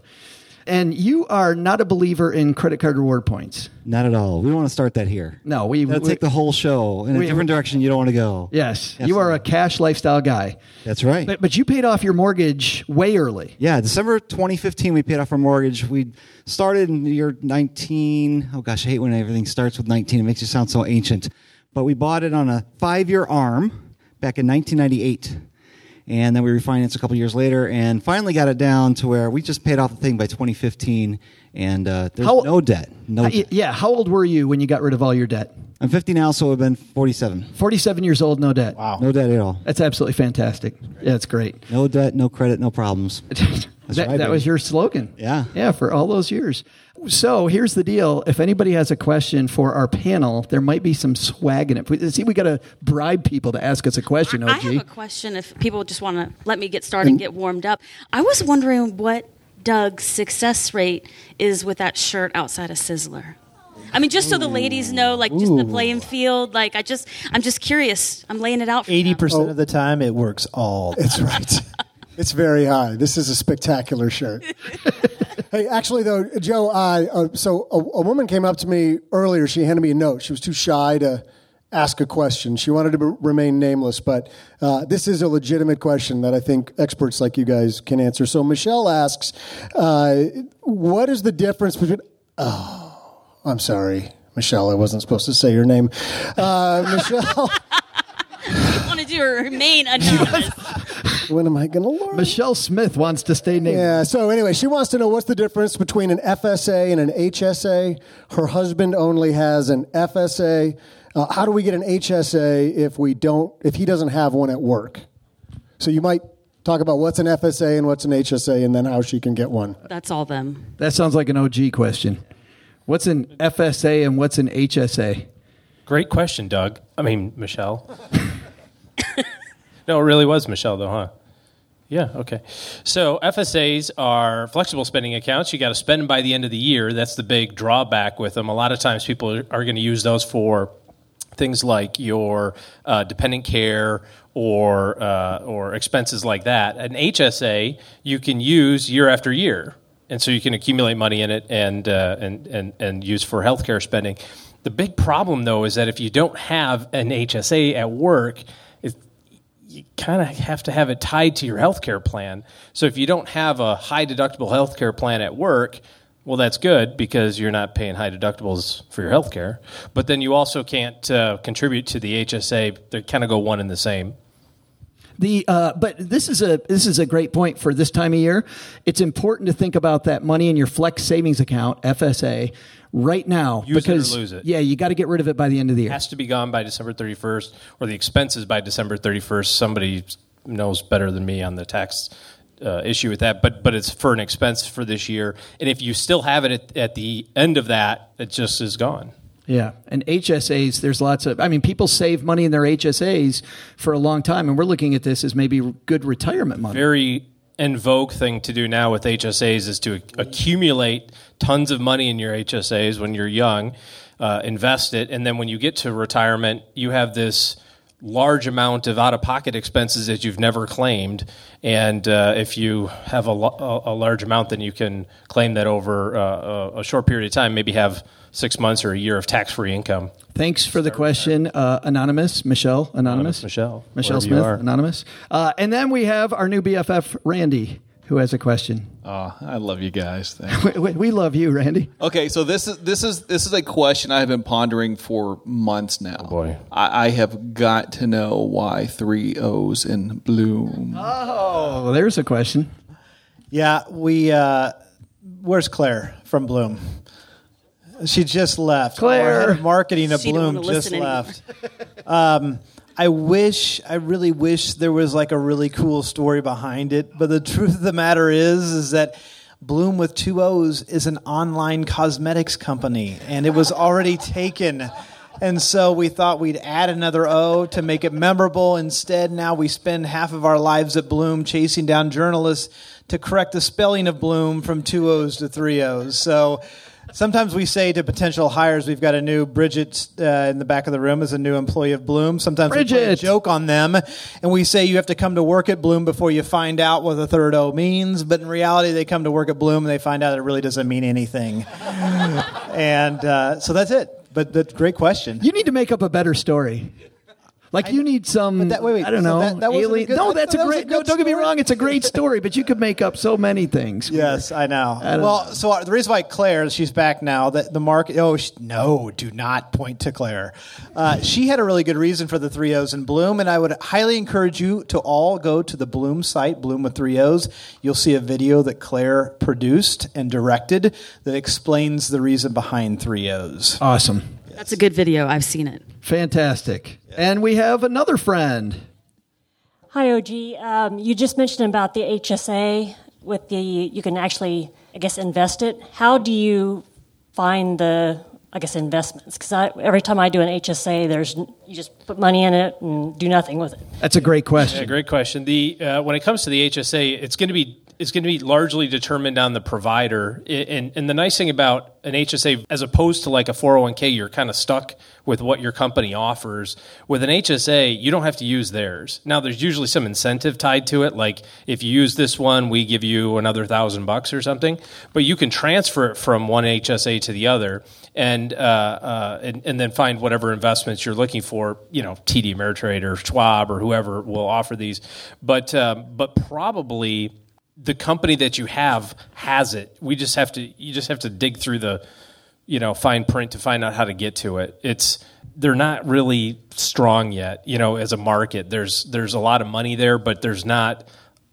And you are not a believer in credit card reward points. Not at all. We want to start that here. No, we That'll we- take the whole show in a different direction you don't want to go. Yes, you are a cash lifestyle guy. That's right. But, but you paid off your mortgage way early. Yeah, December 2015, we paid off our mortgage. We started in the year 19. Oh gosh, I hate when everything starts with 19. It makes you sound so ancient. But we bought it on a five year arm back in 1998. And then we refinanced a couple years later and finally got it down to where we just paid off the thing by 2015. And uh, there's How- no debt. No Uh, debt. yeah. How old were you when you got rid of all your debt? I'm 50 now, so I've been 47. 47 years old, no debt. Wow. No debt at all. That's absolutely fantastic. Yeah, it's great. No debt, no credit, no problems. That's that, right, that was your slogan. Yeah. Yeah, for all those years. So here's the deal. If anybody has a question for our panel, there might be some swag in it. See, we got to bribe people to ask us a question, I OG. have a question if people just want to let me get started and mm. get warmed up. I was wondering what Doug's success rate is with that shirt outside of Sizzler. I mean, just so the ladies know, like just the playing field. Like, I just, I'm just curious. I'm laying it out. For Eighty them. percent oh. of the time, it works all. It's right. It's very high. This is a spectacular shirt. hey, actually, though, Joe, I uh, so a, a woman came up to me earlier. She handed me a note. She was too shy to ask a question. She wanted to be, remain nameless, but uh, this is a legitimate question that I think experts like you guys can answer. So Michelle asks, uh, "What is the difference between?" Oh, I'm sorry, Michelle. I wasn't supposed to say your name. Uh, Michelle. I wanted to remain anonymous. when am I going to learn? Michelle Smith wants to stay named. Yeah. So anyway, she wants to know what's the difference between an FSA and an HSA. Her husband only has an FSA. Uh, how do we get an HSA if we don't? If he doesn't have one at work? So you might talk about what's an FSA and what's an HSA, and then how she can get one. That's all them. That sounds like an OG question. What's an FSA and what's an HSA? Great question, Doug. I mean, Michelle. no, it really was Michelle, though, huh? Yeah, okay. So FSAs are flexible spending accounts. You got to spend by the end of the year. That's the big drawback with them. A lot of times people are going to use those for things like your uh, dependent care or uh, or expenses like that. An HSA you can use year after year, and so you can accumulate money in it and uh, and and and use for healthcare spending. The big problem though is that if you don't have an HSA at work, you kind of have to have it tied to your healthcare plan. So if you don't have a high deductible healthcare plan at work, well, that's good because you're not paying high deductibles for your healthcare. But then you also can't uh, contribute to the HSA. They kind of go one and the same. The uh, but this is a this is a great point for this time of year. It's important to think about that money in your flex savings account (FSA) right now Use it or lose it. yeah, you got to get rid of it by the end of the year. It has to be gone by December 31st, or the expenses by December 31st. Somebody knows better than me on the tax uh, issue with that, but but it's for an expense for this year. And if you still have it at, at the end of that, it just is gone. Yeah, and HSAs. There's lots of. I mean, people save money in their HSAs for a long time, and we're looking at this as maybe good retirement money. Very in vogue thing to do now with HSAs is to accumulate tons of money in your HSAs when you're young, uh, invest it, and then when you get to retirement, you have this large amount of out-of-pocket expenses that you've never claimed. And uh, if you have a, lo- a, large amount, then you can claim that over uh, a, short period of time, maybe have six months or a year of tax-free income. Thanks for the question, uh, anonymous Michelle, anonymous, Anonymous Michelle, Michelle Smith, anonymous, uh, and then we have our new BFF Randy, who has a question. Oh, I love you guys. We, we- we love you, Randy. Okay, so this is this is this is a question I have been pondering for months now. boy, I, I have got to know why three O's in Blooom. Oh, there's a question. Yeah, we. Uh, where's Claire from Blooom? She just left. Claire. Our head of marketing of Blooom just left. Um, I wish, I really wish there was like a really cool story behind it. But the truth of the matter is, is that Bloom with two O's is an online cosmetics company, and it was already taken. And so we thought we'd add another O to make it memorable. Instead, now we spend half of our lives at Blooom chasing down journalists to correct the spelling of Bloom from two O's to three O's. So Sometimes we say to potential hires, we've got a new Bridget uh, in the back of the room as a new employee of Blooom. Sometimes we play a joke on them and we say you have to come to work at Blooom before you find out what the third O means. But in reality, they come to work at Blooom and they find out it really doesn't mean anything. and uh, so that's it. But that's a great question. You need to make up a better story. Like you need some. that- wait, wait, I don't so know. that- that alien- good- no, that's that a was a great. no, don't get me wrong. It's a great story, but you could make up so many things. Yes, I know. I well, know. so uh, the reason why Claire, she's back now, that the market, oh, sh no, do not point to Claire. Uh, she had a really good reason for the three O's in Blooom, and I would highly encourage you to all go to the Blooom site, Blooom with three O's. You'll see a video that Claire produced and directed that explains the reason behind three O's. Awesome. That's a good video. I've seen it. Fantastic. And we have another friend. Hi, OG. Um, you just mentioned about the HSA with the you can actually, I guess, invest it. How do you find the, I guess, investments? Because every time I do an HSA, there's you just put money in it and do nothing with it. That's a great question. Yeah, great question. The uh, when it comes to the HSA, it's going to be it's going to be largely determined on the provider. And and the nice thing about an HSA, as opposed to like a 401k, you're kind of stuck with what your company offers. With an HSA, you don't have to use theirs. Now, there's usually some incentive tied to it, like if you use this one, we give you another thousand bucks or something. But you can transfer it from one HSA to the other, and uh, uh, and, and then find whatever investments you're looking for. You know, TD Ameritrade or Schwab or whoever will offer these. But um, but probably the company that you have has it. We just have to you just have to dig through the you know fine print to find out how to get to it. It's they're not really strong yet, you know, as a market. There's there's a lot of money there, but there's not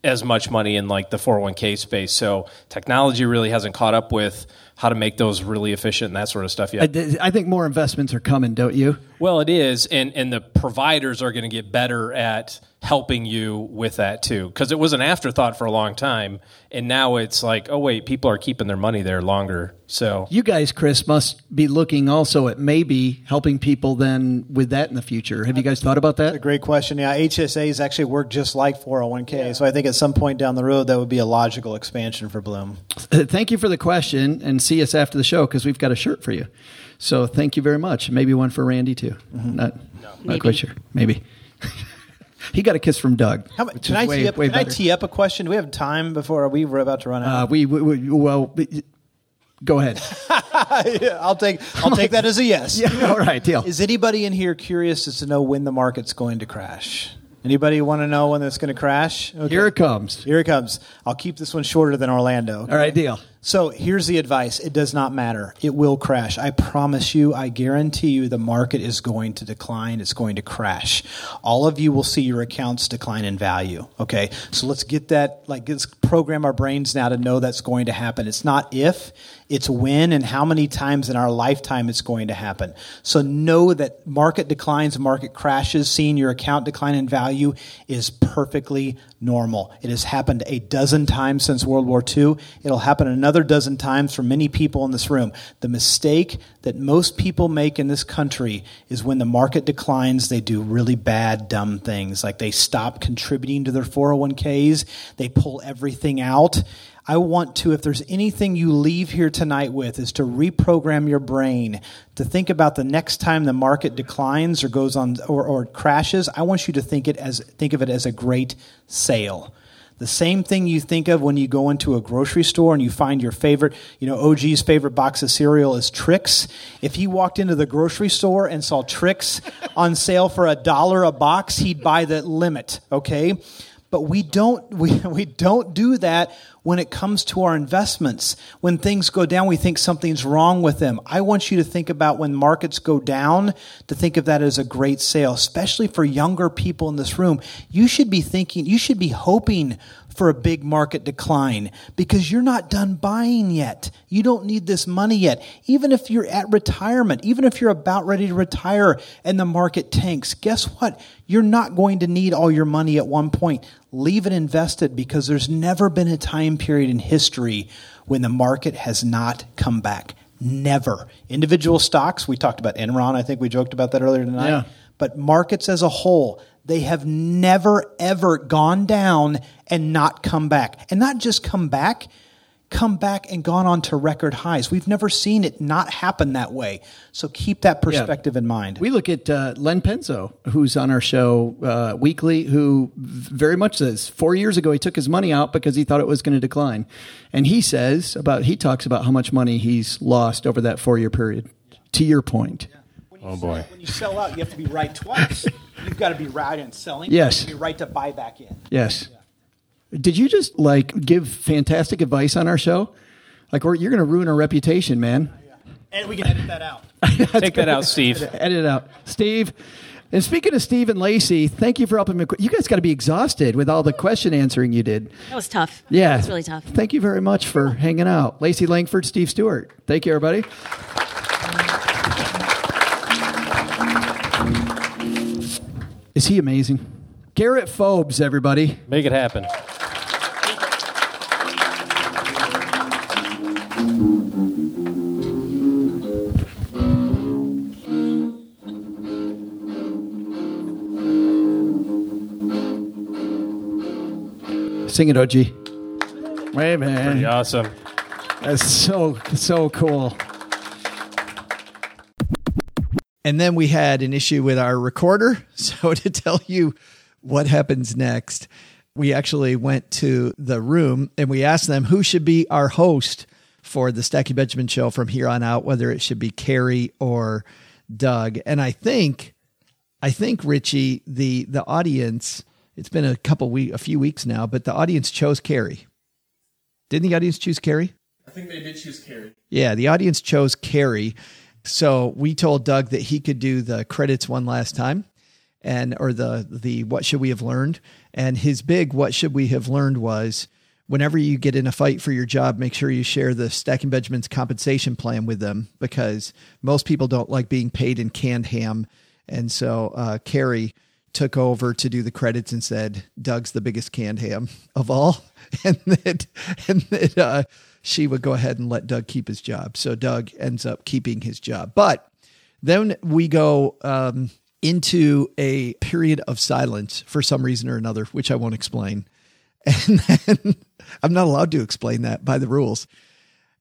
as much money in like the 401k space. So technology really hasn't caught up with how to make those really efficient and that sort of stuff yet. I, I think more investments are coming, don't you? Well, it is, and and the providers are going to get better at helping you with that too, because it was an afterthought for a long time, and now it's like, oh wait, people are keeping their money there longer. So You guys, Chris, must be looking also at maybe helping people then with that in the future. Have you guys thought about that? A great question. Yeah, HSAs actually work just like 401k. So I think at some point down the road, that would be a logical expansion for Blooom. Uh, Thank you for the question, and see us after the show because we've got a shirt for you. So thank you very much. Maybe one for Randy too. Not, not quite sure. Maybe. he got a kiss from Doug. How, can I, way- tee up, can I tee up a question? Do we have time before we were about to run out? Uh, we, we, we well, go ahead. I'll take I'll take that as a yes. Yeah, all right, deal. Is anybody in here curious as to know when the market's going to crash? Anybody want to know when it's going to crash? Okay. Here it comes. Here it comes. I'll keep this one shorter than Orlando. All right, deal. So here's the advice. It does not matter. It will crash. I promise you, I guarantee you the market is going to decline. It's going to crash. All of you will see your accounts decline in value. Okay. So let's get that, like, let's program our brains now to know that's going to happen. It's not if, it's when and how many times in our lifetime it's going to happen. So know that market declines, market crashes, seeing your account decline in value is perfectly normal. It has happened a dozen times since World War II. It'll happen another dozen times for many people in this room. The mistake that most people make in this country is when the market declines, they do really bad, dumb things. Like they stop contributing to their 401ks, they pull everything out. I want to, if there's anything you leave here tonight with, is to reprogram your brain to think about the next time the market declines or goes on or, or crashes. I want you to think it as think of it as a great sale. The same thing you think of when you go into a grocery store and you find your favorite, you know, OG's favorite box of cereal is Trix. If he walked into the grocery store and saw Trix on sale for a dollar a box, he'd buy the limit, okay? But we don't we, we don't do that when it comes to our investments. When things go down, we think something's wrong with them. I want you to think about when markets go down to think of that as a great sale, especially for younger people in this room. You should be thinking, you should be hoping for a big market decline because you're not done buying yet. You don't need this money yet. Even if you're at retirement, even if you're about ready to retire and the market tanks, guess what? You're not going to need all your money at one point. Leave it invested because there's never been a time period in history when the market has not come back. Never. Individual stocks, we talked about Enron. I think we joked about that earlier tonight. Yeah. But markets as a whole, they have never, ever gone down and not come back. And not just come back, come back and gone on to record highs. We've never seen it not happen that way. So keep that perspective in mind. We look at uh, Len Penzo, who's on our show uh, weekly, who very much says four years ago he took his money out because he thought it was going to decline, and he says about he talks about how much money he's lost over that four year period. To your point, Oh boy. When you sell out, you have to be right twice. You've got to be right in selling. Yes. You have to be right to buy back in. yes. Did you just like give fantastic advice on our show? Like, or you're going to ruin our reputation, man. And we can edit that out. Take that out, Steve. Edit it out, Steve. And speaking of Steve and Lacey, thank you for helping me. You guys got to be exhausted with all the question answering you did. That was tough. Yeah, It was really tough. Thank you very much for hanging out, Lacey Langford, Steve Stewart. Thank you, everybody. Is he amazing? Garrett Fobes, everybody. Make it happen. Sing it, OG. Wait, man. Pretty awesome. That's so so cool. And then we had an issue with our recorder. So to tell you what happens next, we actually went to the room and we asked them who should be our host for the Stacking Benjamins show from here on out, whether it should be Carrie or Doug. And I think, I think Richie, the the audience, it's been a couple week, a few weeks now, but the audience chose Carrie. Didn't the audience choose Carrie? I think they did choose Carrie. Yeah, the audience chose Carrie. So we told Doug that he could do the credits one last time and or the the what should we have learned? And his big what should we have learned was whenever you get in a fight for your job, make sure you share the Stacking Benjamins compensation plan with them because most people don't like being paid in canned ham. And so uh, Carrie took over to do the credits and said, Doug's the biggest canned ham of all. And that, and that uh, she would go ahead and let Doug keep his job. So Doug ends up keeping his job. But then we go um, into a period of silence for some reason or another, which I won't explain. And then I'm not allowed to explain that by the rules.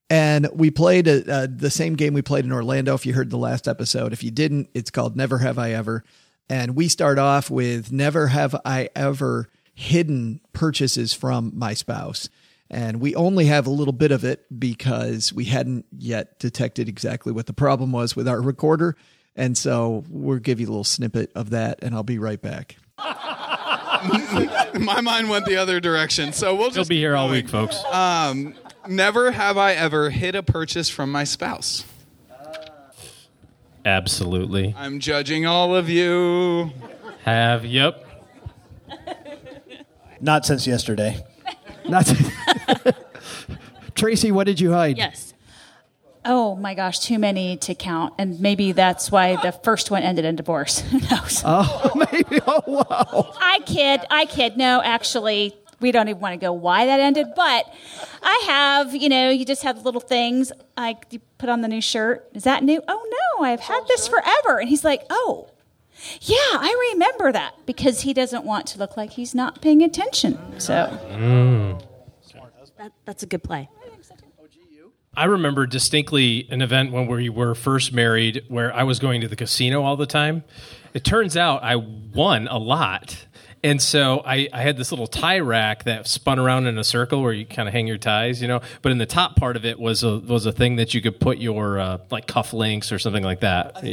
And we played a, the same game we played in Orlando. If you heard the last episode, if you didn't, it's called Never Have I Ever. And we start off with Never Have I Ever hidden purchases from my spouse. And we only have a little bit of it because we hadn't yet detected exactly what the problem was with our recorder. And so we'll give you a little snippet of that, and I'll be right back. My mind went the other direction. So we'll just He'll be here all week, folks. Um, never have I ever hid a purchase from my spouse. Absolutely. I'm judging all of you. Have yep. Not since yesterday. Not Tracie, what did you hide? Yes. Oh my gosh, too many to count. And maybe that's why the first one ended in divorce. Who knows? Oh, maybe. Oh, wow. I kid. I kid. No, actually, we don't even want to go why that ended. But I have, you know, you just have little things like you put on the new shirt. Is that new? Oh, no, I've had this forever. And he's like, oh, yeah, I remember that because he doesn't want to look like he's not paying attention. So. That, that's a good play. I remember distinctly an event when we were first married where I was going to the casino all the time. It turns out I won a lot. And so I, I had this little tie rack that spun around in a circle where you kind of hang your ties, you know. But in the top part of it was a was a thing that you could put your uh, like cuff links or something like that.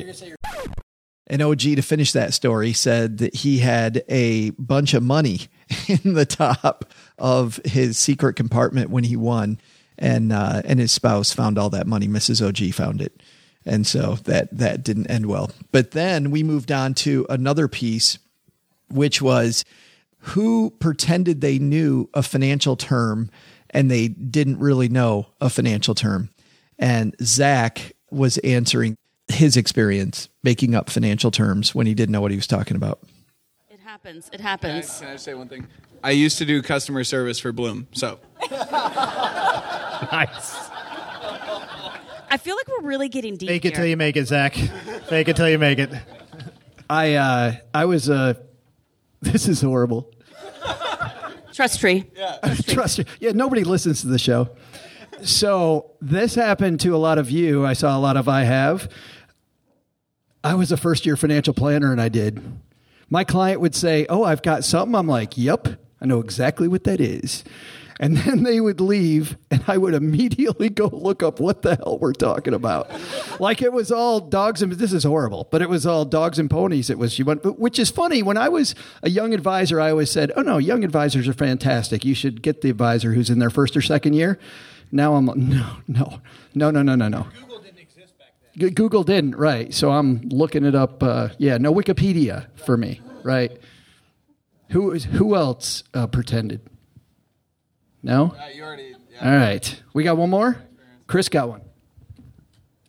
And OG, to finish that story, said that he had a bunch of money in the top of his secret compartment when he won, and uh, and his spouse found all that money. Mrs. OG found it, and so that that didn't end well. But then we moved on to another piece, which was who pretended they knew a financial term and they didn't really know a financial term, and Zach was answering his experience making up financial terms when he didn't know what he was talking about. It happens. It Can I, happens. can I say one thing? I used to do customer service for Blooom. So nice. I feel like we're really getting deep. Fake it here. till you make it, Zach. Fake it till you make it. I uh, I was uh, this is horrible. Trust tree. Trust you. Yeah, nobody listens to the show. So this happened to a lot of you. I saw a lot of I have. I was a first year financial planner and I did. My client would say, Oh, I've got something. I'm like, Yep, I know exactly what that is. And then they would leave, and I would immediately go look up what the hell we're talking about. like it was all dogs and this is horrible, but it was all dogs and ponies. It was you went, which is funny. When I was a young advisor, I always said, "Oh no, young advisors are fantastic. You should get the advisor who's in their first or second year." Now I'm no, no, no, no, no, no, no. Google didn't exist back then. G- Google didn't, right? So I'm looking it up. Uh, yeah, no Wikipedia for me, right? Who is who else uh, pretended? No. All right, we got one more. Chris got one.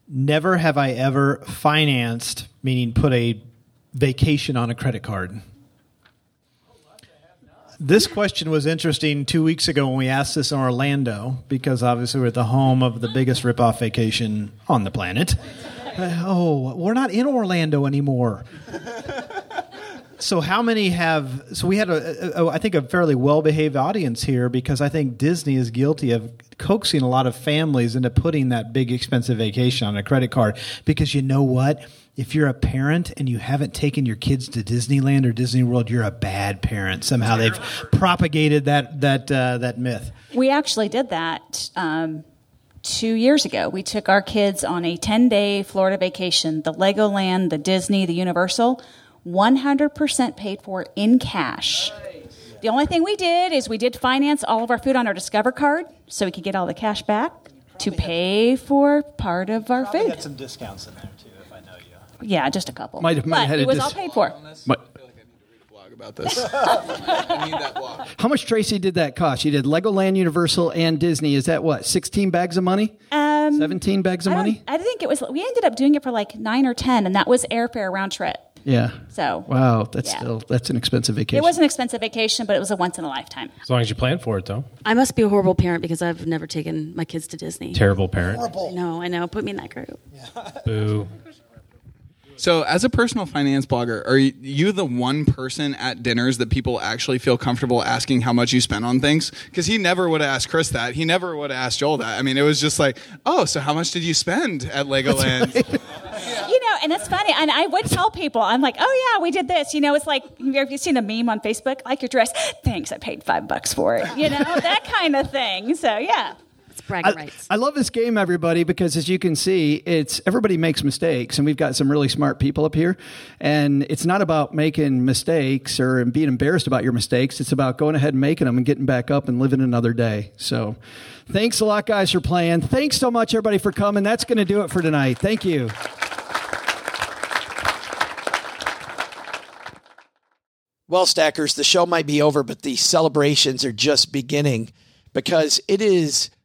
Never have I ever financed, meaning put a vacation on a credit card. This question was interesting two weeks ago when we asked this in Orlando because obviously we're at the home of the biggest ripoff vacation on the planet. Uh, oh, we're not in Orlando anymore. So how many have? So we had a, a, a I think a fairly well behaved audience here because I think Disney is guilty of coaxing a lot of families into putting that big expensive vacation on a credit card because you know what? If you're a parent and you haven't taken your kids to Disneyland or Disney World, you're a bad parent. Somehow they've propagated that that uh, that myth. We actually did that um, two years ago. We took our kids on a 10 day Florida vacation, the Legoland, the Disney, the Universal, 100% paid for in cash. The only thing we did is we did finance all of our food on our Discover card so we could get all the cash back to pay for part of our Probably food. got some discounts in there too, if I know you. Yeah, just a couple. Might have- might have but had it a was dis- all paid for. Might- about this. I need that blog. How much Tracie did that cost? You did Legoland, Universal, and Disney. Is that what? Sixteen bags of money? Um, Seventeen bags of I money? I think it was. We ended up doing it for like nine or ten, and that was airfare round trip. Yeah. So Wow, that's Yeah. still that's an expensive vacation. it was an expensive vacation, but it was a once in a lifetime. As long as you plan for it, though. I must be a horrible parent because I've never taken my kids to Disney. Terrible parent. I No, I know. Put me in that group. Boo. So, as a personal finance blogger, are you the one person at dinners that people actually feel comfortable asking how much you spent on things? Because he never would have asked Chris that. He never would have asked Joel that. I mean, it was just like, oh, so how much did you spend at Legoland? You know, and it's funny. And I would tell people, I'm like, oh yeah, we did this. You know, it's like, have you seen a meme on Facebook? Like your dress. Thanks, I paid five bucks for it. You know, that kind of thing. So yeah. It's bragging I, rights. I love this game, everybody, because as you can see, it's everybody makes mistakes, and we've got some really smart people up here. And it's not about making mistakes or being embarrassed about your mistakes. It's about going ahead and making them and getting back up and living another day. So, thanks a lot, guys, for playing. Thanks so much, everybody, for coming. That's going to do it for tonight. Thank you. Well, Stackers, the show might be over, but the celebrations are just beginning because it is